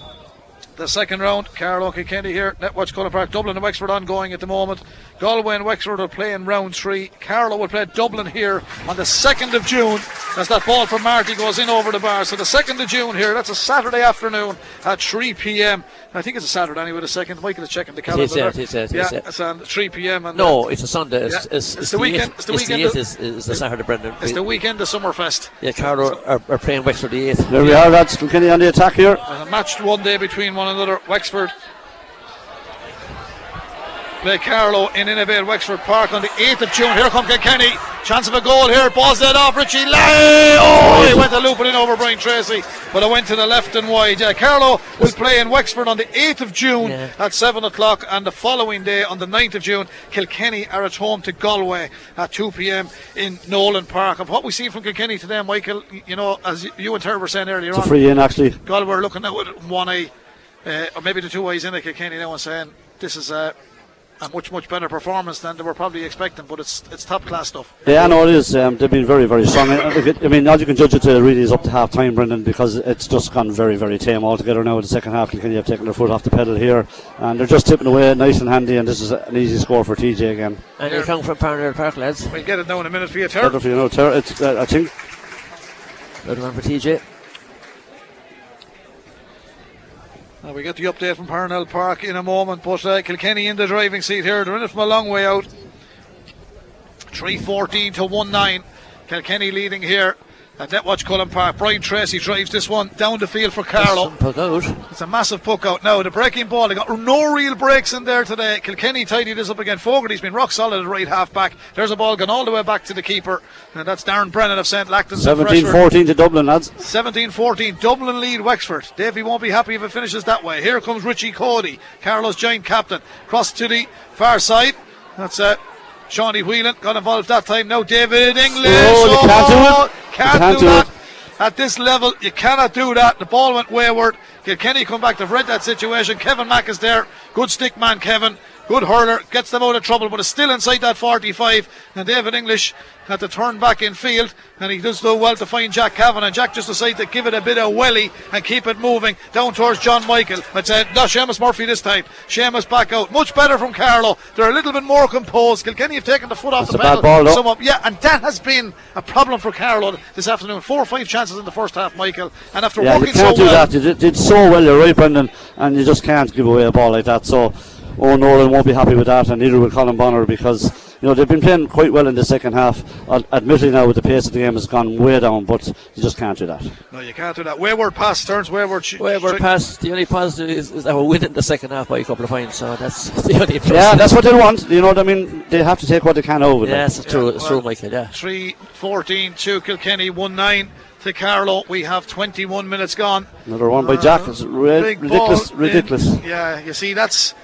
the second round. Carlow Kilkenny here. Netwatch Cullen Park. Dublin and Wexford ongoing at the moment. Galway and Wexford will play in round three. Carlow will play Dublin here on the 2nd of June. As that ball from Marty goes in over the bar. So the 2nd of June here. That's a Saturday afternoon at 3 p.m. I think it's a Saturday anyway, the 2nd. Michael is checking the calendar. is, yeah, there. it is, yeah, yeah, it's on 3 p.m. And, No, uh, it's a Sunday. It's, Yeah. it's, It's the weekend- eighth- it's the It's weekend the of- eighth. Is, is the Saturday, Brendan. it's the weekend of Summerfest. yeah, Carlow are, are playing Wexford the eighth. There we are, lads. Kilkenny on the attack here. Uh, matched one day between one another. Wexford play Carlow in Innovate Wexford Park on the 8th of June. Here come Kilkenny. Chance of a goal here. Balls that off. Richie Leahy. Oh, he went to looping in over Brian Tracy, but it went to the left and wide. Yeah, Carlow will play in Wexford on the 8th of June Yeah. at 7 o'clock, and the following day on the 9th of June, Kilkenny are at home to Galway at 2 pm in Nolan Park. And what we see from Kilkenny today, Michael, you know, as you and Terry were saying earlier It's a on, free in actually. Galway are looking at with one eye, uh, or maybe the two eyes in at Kilkenny now and saying this is a, a much much better performance than they were probably expecting. But it's it's top class stuff. Yeah, no, it is. Um, they've been very, very strong. I, I- I mean, as you can judge it to really is up to half time, Brendan, because it's just gone very, very tame altogether now. In the second half, Kilkenny have taken their foot off the pedal here, and they're just tipping away nice and handy. And this is an easy score for TJ again. And you come from Parnell Park, lads. We'll get it now in a minute for you, Terry. Better for you know, Ter- it's, uh, I think Good one for TJ. We get the update from Parnell Park in a moment, but uh, Kilkenny in the driving seat here. They're in it from a long way out. 314 to 1 9. Kilkenny leading here at Netwatch Cullen Park. Brian Tracy drives this one down the field for Carlow. Some puck out. It's a massive puck out now. The breaking ball, they got no real breaks in there today. Kilkenny tidied this up again. Fogarty's been rock solid at right half back. There's a ball gone all the way back to the keeper, and that's Darren Brennan of St. Lachtain's. 17 14 to Dublin, lads. 17 14. Dublin lead Wexford. Davey won't be happy if it finishes that way. Here comes Richie Coady, Carlow's giant captain. Cross to the far side. That's uh, Shawnee Whelan got involved that time. Now David English. Oh, can't do it. Oh, can't, can't do, do that. it. At this level, you cannot do that. The ball went wayward. Kilkenny come back. They've read that situation. Kevin Mack is there. Good stick man, Kevin. Good hurler. Gets them out of trouble, but is still inside that 45. And David English had to turn back in field. And he does do well to find Jack Cavan. And Jack just decided to give it a bit of welly and keep it moving down towards John Michael. But uh, not Seamus Murphy this time. Seamus back out. Much better from Carlow. They're a little bit more composed. Kilkenny have taken the foot off That's the pedal. ball, though. Somewhat- yeah, and that has been a problem for Carlow this afternoon. Four or five chances in the first half, Michael. And after Yeah, you can't so do well, that. You did, did so well, you're right, Brendan, and you just can't give away a ball like that. So, oh, Nolan won't be happy with that, and neither will Colm Bonnar because you know they've been playing quite well in the second half. Ad- Admittedly, now with the pace of the game has gone way down, but you just can't do that. no, you can't do that. Wayward pass turns wayward. sh- Wayward sh- pass. The only positive is, is that we're winning the second half by a couple of points, so that's (laughs) the only plus. Yeah, that's what they want. You know what I mean? They have to take what they can over. Yeah, there. it's true, Yeah, it's well- true, Michael, yeah. 3 14 to Kilkenny, 1 9 to Carlow. We have 21 minutes gone. Another one by Jack. It's ri- Big ridiculous, in- ridiculous. yeah, you see, that's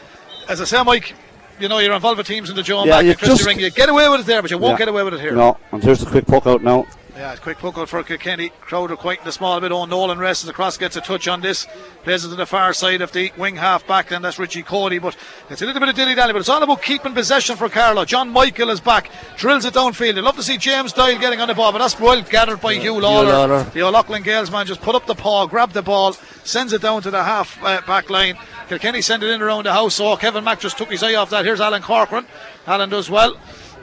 as I say, Mike. You know, you're involved with teams in the Joe and Yeah, back you at Christy just- Ring. You get away with it there, but you won't Yeah. get away with it here. No, and here's the quick poke out now. Yeah, it's quick poke out for Kilkenny. Crowd are quite in the small bit. Oh, Nolan wrestles across, gets a touch on this. Plays it to the far side of the wing half back, and that's Richie Coady. But it's a little bit of dilly dally, but it's all about keeping possession for Carlow. John Michael is back, drills it downfield. I'd love to see James Doyle getting on the ball, but that's well gathered by Huw Lawlor. Huw Lawlor. The O'Loughlin Gaels man just put up the paw, grabbed the ball, sends it down to the half uh, back line. Kilkenny send it in around the house. So Kevin Mack just took his eye off that. Here's Alan Corcoran. Alan does well.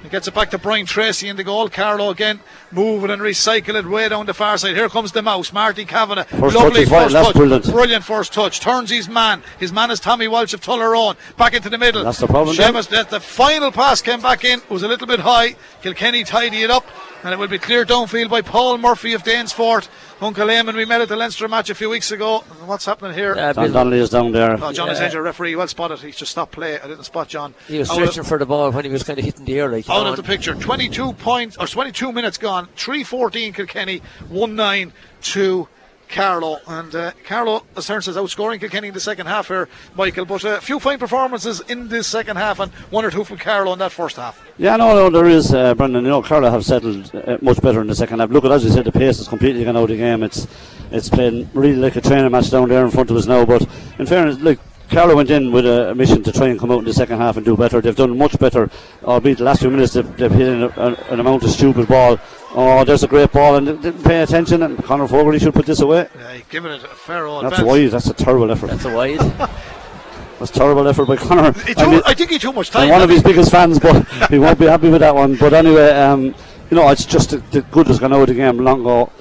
He gets it back to Brian Tracy in the goal. Carlow again, moving and recycle it way down the far side. Here comes the mouse, Marty Kavanagh. First Lovely touch first touch. brilliant. Brilliant first touch. Turns his man. His man is Tommy Walsh of Tullaroan. Back into the middle. That's the problem. Seamus, that the final pass came back in. It was a little bit high. Kilkenny tidy it up. And it will be cleared downfield by Paul Murphy of Danesfort. Uncle Eamon, we met at the Leinster match a few weeks ago. What's happening here? Yeah, John Donnelly is down there. Oh, John is injured. Referee, well spotted. He's just stopped play. I didn't spot John. he was Out of- stretching for the ball when he was kind of hitting the air like you out of the picture. 22 points or 22 minutes gone. 3-14 Kilkenny, 1-9 to Carlow. And uh, Carlow, as Hearn says, outscoring Kilkenny in the second half here, Michael. But a few fine performances in this second half and one or two from Carlow in that first half. Yeah, no, no, there is, uh, Brendan. You know, Carlow have settled uh, much better in the second half. Look, at as you said, the pace has completely gone out of the game. It's it's playing really like a training match down there in front of us now. But in fairness, look, Carlow went in with a, a mission to try and come out in the second half and do better. They've done much better, albeit the last few minutes they've, they've hit in a, a, an amount of stupid ball. Oh, there's a great ball, and they didn't pay attention. And Conor Fogarty should put this away. Yeah, he's giving it a fair old That's advance. wide. That's a terrible effort. That's a wide. (laughs) That's terrible effort by Conor. He I mean- I think he too much time. I'm one of his biggest fans, but he won't be happy with that one. But anyway, um, you know, it's just the, the good has gone out of the game long ago,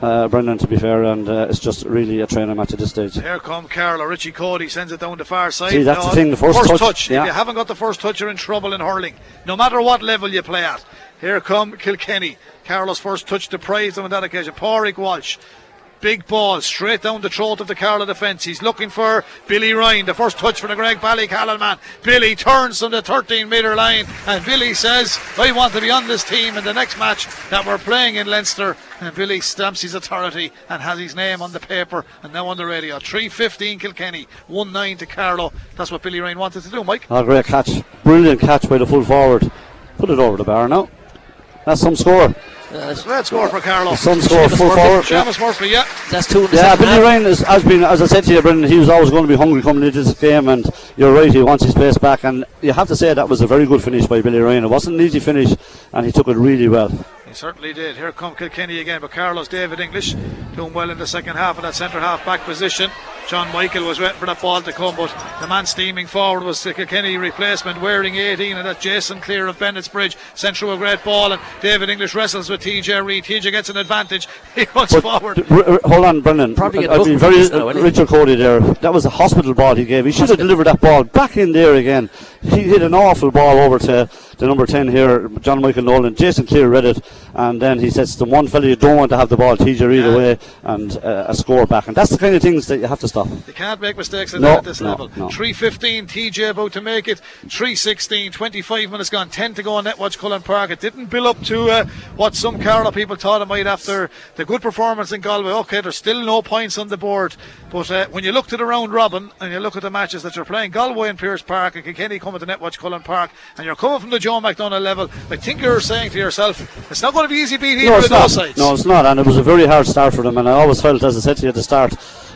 uh, Brendan. To be fair, and uh, it's just really a training match at this stage. Here come Carlow. Richie Coady sends it down the far side. See, that's the thing, the first touch, yeah. If you haven't got the first touch, you're in trouble in hurling. No matter what level you play at. Here come Kilkenny. Carlow's first touch deprived them on that occasion. Pádraig Walsh Big ball straight down the throat of the Carlow defence. He's looking for Billy Ryan. The first touch from the Graigue Ballycallan man. Billy turns from the 13 metre line and Billy says, I want to be on this team in the next match that we're playing in Leinster. And Billy stamps his authority and has his name on the paper and now on the radio. 3-15 Kilkenny, 1-9 to Carlow. That's what Billy Ryan wanted to do, Mike. Oh, great catch. Brilliant catch by the full forward. Put it over the bar now. That's some score. Great score for Carlow. Some score, full forward. yeah. Seamus Murphy, yeah. That's two in the Yeah, second Billy half. Ryan has, has been, as I said to you, Brendan, he was always going to be hungry coming into this game, and you're right, he wants his place back. And you have to say that was a very good finish by Billy Ryan. It wasn't an easy finish, and he took it really well. He certainly did. Here come Kilkenny again, but Carlow's David English doing well in the second half in that centre half back position. John Michael was waiting for that ball to come, but the man steaming forward was the Kilkenny replacement wearing 18, and that Jason Cleere of Bennettsbridge sent through a great ball, and David English wrestles with TJ Reid. TJ gets an advantage. (laughs) He runs But forward. r- r- hold on, Brendan. Probably get I've been very for now. Richard Coady there. That was a hospital ball he gave. He should have delivered that ball back in there again. He hit an awful ball over to the number 10 here, John Michael Nolan. Jason Cleere read it, and then he says, The one fella you don't want to have the ball, TJ Reid Yeah. away, and uh, a score back. And that's the kind of things that you have to stop. You can't make mistakes No, at this no, level. no. 3.15, TJ about to make it. 3.16, 25 minutes gone, 10 to go on Netwatch Cullen Park. It didn't build up to uh, what some Carlow people thought it might after the good performance in Galway. Okay, there's still no points on the board, but uh, when you look to the round robin and you look at the matches that you're playing, Galway and Pierce Park and Kilkenny coming to Netwatch Cullen Park, and you're coming from the Joe McDonagh level, I think you're saying to yourself, it's not going to be easy beat either No, it's those sides. No, it's not. And it was a very hard start for them. And I always felt, as I said to you at the start,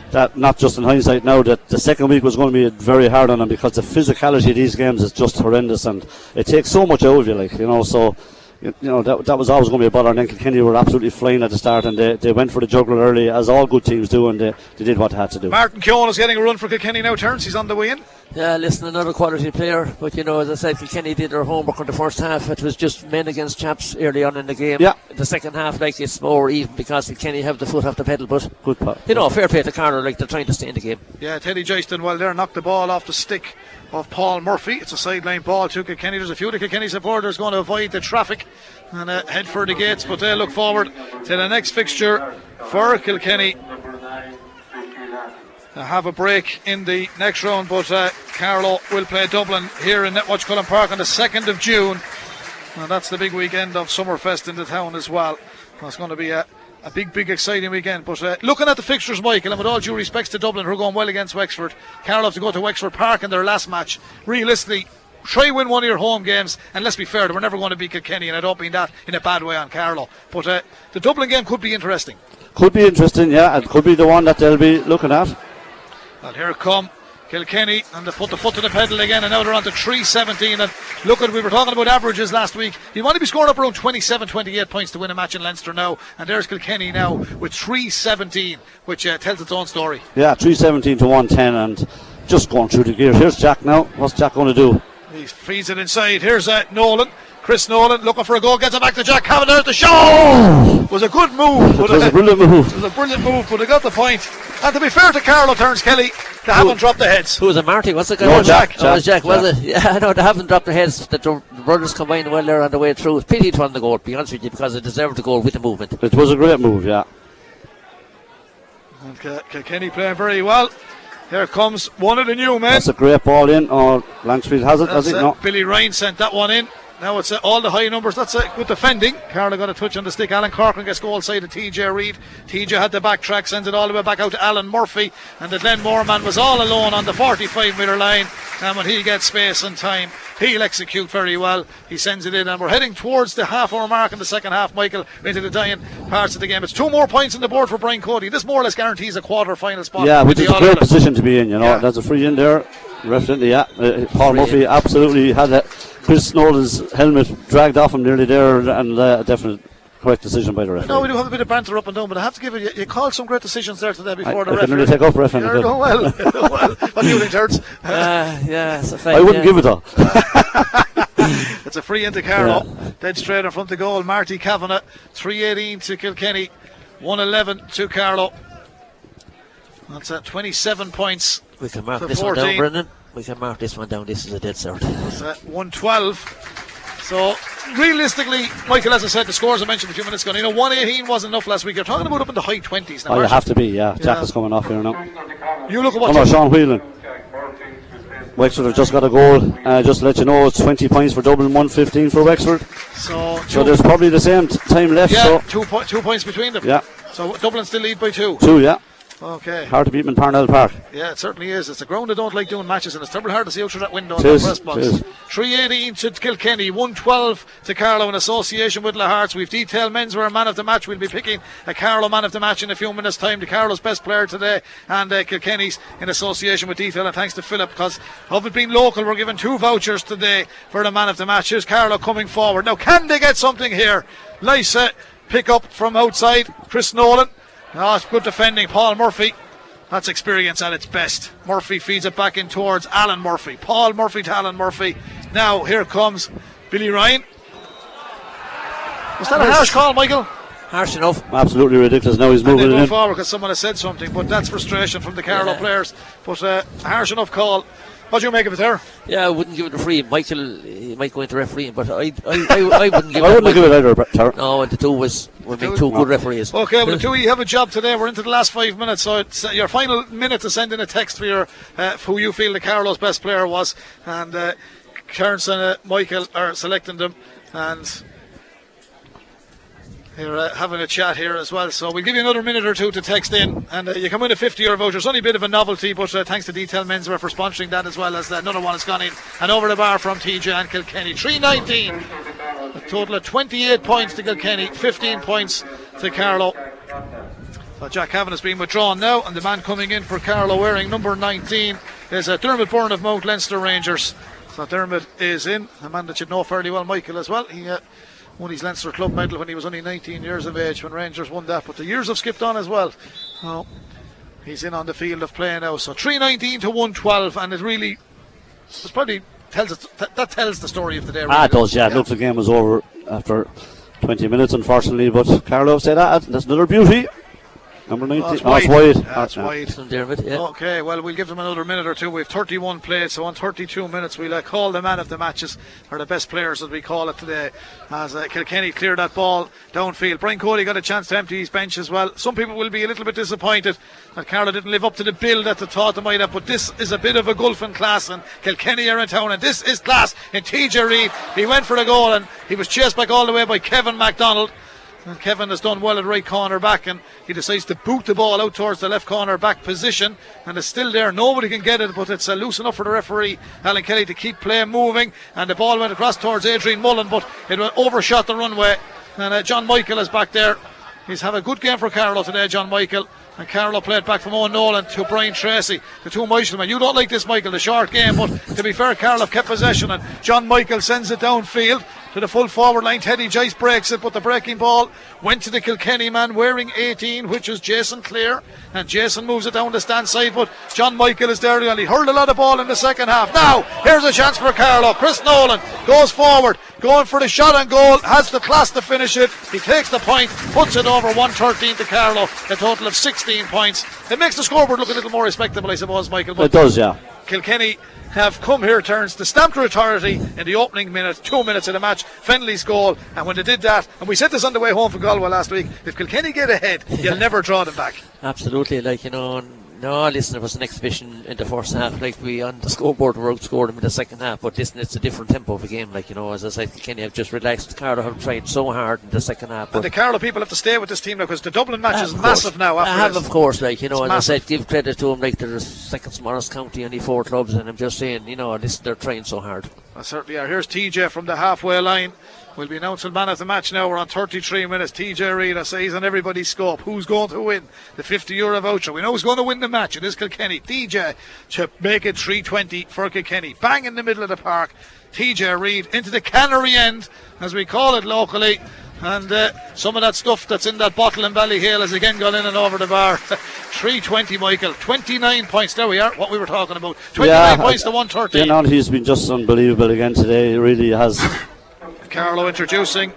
that not just in hindsight now, that the second week was going to be very hard on them because the physicality of these games is just horrendous and it takes so much out of you, like, you know. So, you you know, that, that was always going to be a bother. And then Kilkenny were absolutely flying at the start and they, they went for the juggler early, as all good teams do, and they, they did what they had to do. Martin Keoghan is getting a run for Kilkenny now. Turns, he's on the way in. Yeah, listen, another quality player. But you know, as I said, Kilkenny did their homework in the first half. It was just men against chaps early on in the game. Yeah. The second half, like it's more even because Kilkenny have the foot off the pedal. But Good pa- you know, fair play to Carter, like they're trying to stay in the game. Yeah, Teddy Joyce while well there, knocked the ball off the stick of Paul Murphy. It's a sideline ball to Kilkenny. There's a few of the Kilkenny supporters going to avoid the traffic and uh, head for the gates, but they look forward to the next fixture for Kilkenny. They have a break in the next round, but uh, Carlow will play Dublin here in Netwatch Cullen Park on the 2nd of June. And that's the big weekend of Summerfest in the town as well. That's going to be a, a big, big, exciting weekend. But uh, looking at the fixtures, Michael, and with all due respects to Dublin, who are going well against Wexford, Carlow have to go to Wexford Park in their last match. Realistically, try win one of your home games, and let's be fair, we're never going to beat Kilkenny, and I don't mean that in a bad way on Carlow. But uh, the Dublin game could be interesting. Could be interesting, yeah. It could be the one that they'll be looking at. And here come Kilkenny, and they put the foot to the pedal again, and now they're on to 317. And look at, we were talking about averages last week. You want to be scoring up around 27, 28 points to win a match in Leinster now, and there's Kilkenny now with 317, which uh, tells its own story. Yeah, 317 to 110 and just going through the gears. Here's Jack now. What's Jack going to do? He feeds it inside. Here's uh, Nolan. Chris Nolan looking for a goal, gets it back to Jack Cavan. There's the shot. Was a good move. It was a brilliant move. it was a brilliant move, but they got the point. And to be fair to Carlow Turns Kelly, they haven't dropped the heads. Who was it, Marty? What's the guy? No, called? Jack, Oh, it was Jack, Jack, was it? (laughs) Yeah, I know they haven't dropped their heads. The, the brothers combined well there on the way through. It's pity it wasn't the goal, to be honest with you, because they deserved the goal with the movement. It was a great move, yeah. And K- Kilkenny playing very well. Here comes one of the new men. That's a great ball in. Oh, Langsfield has it, has That's he? it. No. Billy Ryan sent that one in. Now it's uh, all the high numbers. That's it. Good defending. Carlow got a touch on the stick. Alan Corcoran gets goal side of TJ Reid. TJ had the backtrack, sends it all the way back out to Alan Murphy. And the Glenmore man was all alone on the 45 metre line. And when he gets space and time, he'll execute very well. He sends it in. And we're heading towards the half hour mark in the second half, Michael, into the dying parts of the game. It's two more points on the board for Brian Cody. This more or less guarantees a quarter final spot. Yeah, with which the is a great position to be in, you know. Yeah. There's a free in there. Definitely, yeah. Uh, Paul Murphy absolutely had a, Chris Nolan's helmet dragged off him nearly there, and uh, a definite correct decision by the referee. No, we do have a bit of banter up and down, but I have to give it. You, you called some great decisions there today before I- the I referee. can really take up ref and You're good. doing well. (laughs) You're well. What do you think, Terence? Uh, yeah, it's a fact, I wouldn't yeah. give it though. (laughs) It's a free into Carlow. Dead straight in front of the goal. Marty Kavanagh. 318 to Kilkenny. 111 to Carlow. That's at 27 points. We can mark to this one down, Brendan. We can mark this one down. This is a dead cert. It's at 112. So realistically, Michael, as I said, the scores I mentioned a few minutes ago, you know, 118 wasn't enough last week. You're talking about up in the high 20s now. Oh, you aren't have to be, yeah. Jack Yeah. is coming off here now. You look at what Come on, you- Sean Whelan. Wexford have just got a goal. Uh, just to let you know, it's 20 points for Dublin, 115 for Wexford. So, So there's probably the same t- time left. yeah, So two, po- two points between them. Yeah. So Dublin still lead by two. two, yeah. Okay. Hard to beat in Parnell Park. Yeah, it certainly is. It's a ground I don't like doing matches, and it's terrible hard to see out through that window in the press box. 318 to Kilkenny, 112 to Carlow in association with Lahart's. We've detailed men's were a man of the match. We'll be picking a Carlow man of the match in a few minutes' time. The Carlow's best player today, and uh, Kilkenny's in association with detail. And thanks to Philip, because of it being local, we're given two vouchers today for the man of the match. Here's Carlow coming forward. Now, can they get something here? Nice uh, pick up from outside. Chris Nolan. Oh, it's good defending. Paul Murphy. That's experience at its best. Murphy feeds it back in towards Alan Murphy. Paul Murphy to Alan Murphy. Now here comes Billy Ryan. Was that a harsh call, Michael? Harsh enough. Absolutely ridiculous. Now he's And they moving it in. forward because someone has said something, but that's frustration from the Carlow Yeah. players. But uh, a harsh enough call. What do you make of it there? Yeah, I wouldn't give it a free. Michael he might go into refereeing, but I, I, I, I wouldn't (laughs) give I it. wouldn't give it either, Tara. No, the two was were being two good referees. Okay, well, (laughs) two you have a job today. We're into the last five minutes, so it's uh, your final minute to send in a text for your uh, who you feel the Carlow's best player was, and uh, Kearns and uh, Michael are selecting them, and you're uh, having a chat here as well. So we'll give you another minute or two to text in, and uh, you can win a 50 euro voucher. It's only a bit of a novelty, but uh, thanks to Detail Menswear for sponsoring that as well as uh, another one has gone in and over the bar from TJ and Kilkenny. 319. A total of 28 points to Kilkenny, 15 points to Carlow. Jack Cavan has been withdrawn now, and the man coming in for Carlow wearing number 19 is uh, Dermot Byrne of Mount Leinster Rangers. So Dermot is in, a man that you know fairly well, Michael, as well. He uh, won his Leinster Club medal when he was only 19 years of age when Rangers won that, but the years have skipped on as well. So he's in on the field of play now. So 319 to 112, and it really, it's probably tells us, that, that tells the story of the day. Ah, really, it does, yeah. It yeah. looks the game was over after 20 minutes, unfortunately. But Carlow said that. That's another beauty. Number 19. That's Oh, it's wide. wide. That's Ah, wide. From Dermot, yeah. Okay, well, we'll give them another minute or two. We have 31 plays, so on 32 minutes, we'll uh, call the man of the matches, or the best players as we call it today, as uh, Kilkenny cleared that ball downfield. Brian Cody got a chance to empty his bench as well. Some people will be a little bit disappointed that Carlow didn't live up to the bill that they thought they might have, but this is a bit of a gulf in class, and Kilkenny are in town, and this is class in TJ Reid. He went for the goal, and he was chased back all the way by Kevin MacDonald. And Kevin has done well at right corner back, and he decides to boot the ball out towards the left corner back position, and it's still there. Nobody can get it, but it's uh, loose enough for the referee, Alan Kelly, to keep play moving. And the ball went across towards Adrian Mullen, but it overshot the runway. And uh, John Michael is back there. He's had a good game for Carlow today, John Michael. And Carlow played back from Owen Nolan to Brian Tracy, the two Michelmen. You don't like this, Michael, the short game, but to be fair, Carlow kept possession, and John Michael sends it downfield to the full forward line. Teddy Joyce breaks it, but the breaking ball went to the Kilkenny man wearing 18, which is Jason Cleere. And Jason moves it down the stand side, but John Michael is there and he hurled a lot of ball in the second half. Now, here's a chance for Carlow. Chris Nolan goes forward, going for the shot and goal, has the class to finish it. He takes the point, puts it over 113 to Carlow, a total of 16 points. It makes the scoreboard look a little more respectable, I suppose, Michael. It does, yeah. Kilkenny have come here, turns the stamped authority in the opening minute, two minutes of the match. Fennelly's goal, and when they did that, and we said this on the way home from Galway last week, if Kilkenny get ahead, you'll (laughs) never draw them back. Absolutely, like you know. No, listen, it was an exhibition in the first half. Like we on the scoreboard, we outscored them in the second half. But listen, it's a different tempo of a game. Like you know, as I said, Kenny have just relaxed. Carlow have tried so hard in the second half. But And the Carlow people have to stay with this team now because the Dublin match Ah, is massive course. now. I have, this. of course, like you know, as I said, give credit to them. Like they're the second smallest county, only four clubs, and I'm just saying, you know, listen, they're trying so hard. I certainly are. Here's TJ from the halfway line. We'll be announcing man of the match now. We're on 33 minutes. TJ Reid, I say he's on everybody's scope. Who's going to win the 50 euro voucher? We know who's going to win the match. It is Kilkenny. TJ to make it 320 for Kilkenny. Bang in the middle of the park. TJ Reid into the cannery end, as we call it locally. And uh, some of that stuff that's in that bottle in Ballyhale has again gone in and over the bar. (laughs) 320, Michael. 29 points. There we are. What we were talking about. 29 points to 113. You know, he's been just unbelievable again today. He really has. Carlow introducing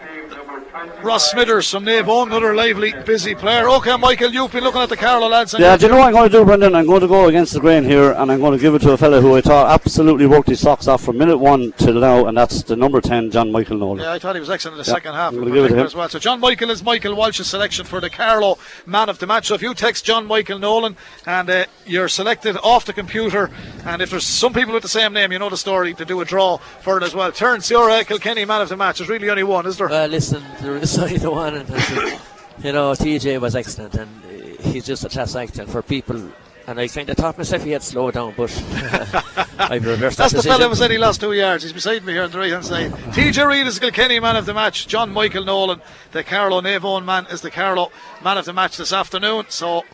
Ross Smithers from Naomh Eoin, another lively, busy player. Okay, Michael, you've been looking at the Carlow lads. Yeah, do you know what I'm going to do, Brendan? I'm going to go against the grain here, and I'm going to give it to a fella who I thought absolutely worked his socks off from minute one till now, and that's the number 10, John Michael Nolan. Yeah, I thought he was excellent in the Yeah, second half I'm gonna give it to him. as well. So John Michael is Michael Walsh's selection for the Carlow Man of the Match. So if you text John Michael Nolan and uh, you're selected off the computer, and if there's some people with the same name, you know the story to do a draw for it as well. Terence, your uh, Kilkenny Man of the Match. There's really only one, is there? Well, listen, there is only (laughs) the one, and you know, TJ was excellent, and uh, he's just a class act. And for people, and I kind of thought myself he had slowed down, but I've reversed That's that the fella decision. who said he lost two yards. He's beside me here on the right hand side. (laughs) TJ Reid is the Kilkenny man of the match. John Michael Nolan, the Carlow Naomh Eoin man, is the Carlow man of the match this afternoon. So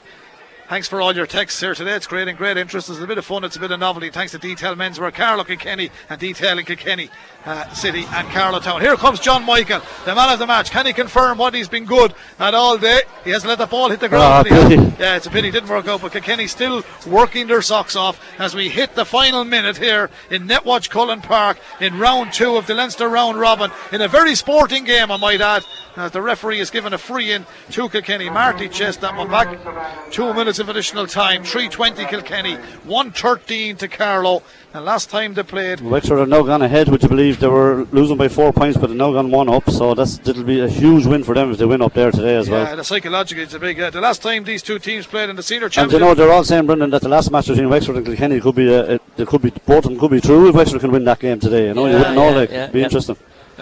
Thanks for all your texts here today. It's creating great interest. It's a bit of fun. It's a bit of novelty. Thanks to Detail Menswear, Carlow Kilkenny, and Detail in Kilkenny uh, City and Carlow Town. Here comes John Michael, the man of the match. Can he confirm what he's been good at all day? He hasn't let the ball hit the ground. Has- pity. yeah, it's a pity. It didn't work out. But Kilkenny still working their socks off as we hit the final minute here in Netwatch Cullen Park in round two of the Leinster round robin in a very sporting game, I might add. Uh, the referee has given a free in to Kilkenny. Marty chased that one back. Two minutes of additional time. 320 Kilkenny, 113 to Carlow. And last time they played, Wexford are now gone ahead. Would you believe they were losing by four points, but they're now gone one up? So that's it'll be a huge win for them if they win up there today as well. yeah, well. the psychologically it's a big. Uh, the last time these two teams played in the senior championship. And you know they're all saying, Brendan, that the last match between Wexford and Kilkenny could be a, a, they could be both of them could be true if Wexford can win that game today. You know, you wouldn't know, yeah, like, yeah, be yeah. interesting.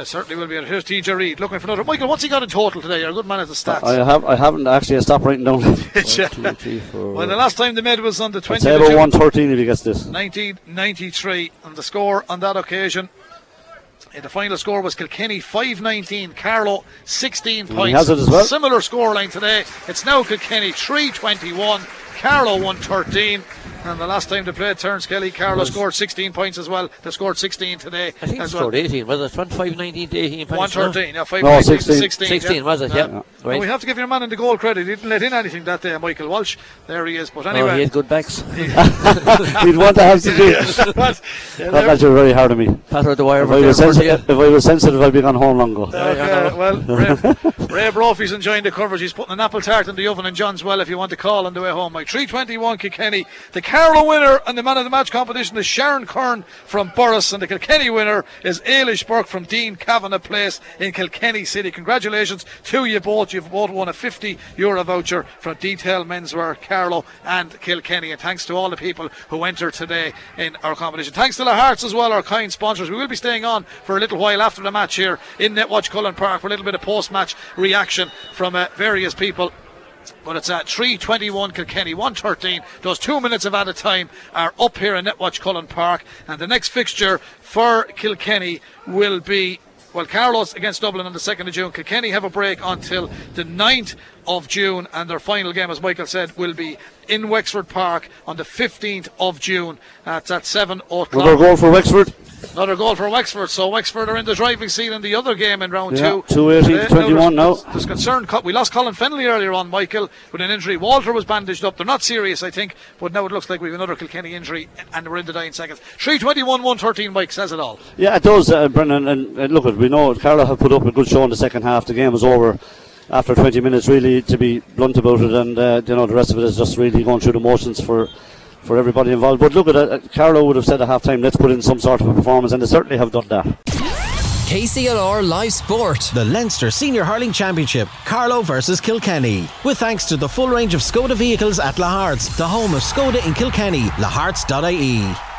Certainly will be. Here's TJ Reid looking for another. Michael, what's he got in total today? You're a good man at the stats. I have I haven't actually I stopped writing down. (laughs) One, Yeah. two, uh, three, four. Well, the last time they met was on the I'd 20th say about one thirteen if he gets this. 1993, and the score on that occasion. The final score was Kilkenny 519, Carlow 16 points. he has it as well. Similar scoreline today. It's now Kilkenny 321, Carlow 113. And the last time they played Terence Kelly, Carlow scored 16 points as well. They scored 16 today I think he as well. scored 18. Was it 25 19 to 18 points? 113, yeah, 5 No, 16, 16. 16, was it? Yeah. And Right. we have to give your man in the goal credit. He didn't let in anything that day, Michael Walsh. There he is. But Oh, anyway. he had good backs. (laughs) (laughs) He'd want to have to do. (laughs) but, yeah, Not there- that you're very hard on me. Patter the wire If over I, there. was for sensi- you. if I was sensitive, I'd be gone home long ago. Okay, well, Ray, Ray Brophy's enjoying the coverage. He's putting an apple tart in the oven in John's Well if you want to call on the way home. Mike 321 Kilkenny. The Carlow winner and the man of the match competition is Sharon Kern from Borris, and the Kilkenny winner is Ailish Burke from Dean Kavanagh Place in Kilkenny City. Congratulations to you both. You've both won a 50 euro voucher from Detail Menswear, Carlow and Kilkenny. And thanks to all the people who entered today in our competition. Thanks to the Hearts as well, our kind sponsors. We will be staying on for a little while after the match here in Netwatch Cullen Park for a little bit of post match reaction from uh, various people. But it's at 321 Kilkenny, 113. Those two minutes of added time are up here in Netwatch Cullen Park. And the next fixture for Kilkenny will be. Well, Carlow's against Dublin on the 2nd of June. Kilkenny have a break until the 9th of June, and their final game, as Michael said, will be in Wexford Park on the 15th of June. That's at 7 o'clock. Another goal for Wexford. Another goal for Wexford. So Wexford are in the driving seat in the other game in round Yeah, two. 218 Today- 21 now. there's- There's concern. Co- We lost Colin Fennelly earlier on, Michael, with an injury. Walter was bandaged up. They're not serious, I think, but now it looks like we've another Kilkenny injury, and we're in the dying seconds. 321 113, Mike says it all. Yeah, it does, uh, Brendan. And, and look, we know Carlow have put up a good show in the second half. The game was over after 20 minutes, really, to be blunt about it. And uh, you know, the rest of it is just really going through the motions for for everybody involved. But look at it, Carlow would have said at half time, let's put in some sort of a performance, and they certainly have done that. KCLR Live Sport. The Leinster Senior Hurling Championship, Carlow versus Kilkenny. With thanks to the full range of Skoda vehicles at Lahart's, the home of Skoda in Kilkenny, laharts.ie.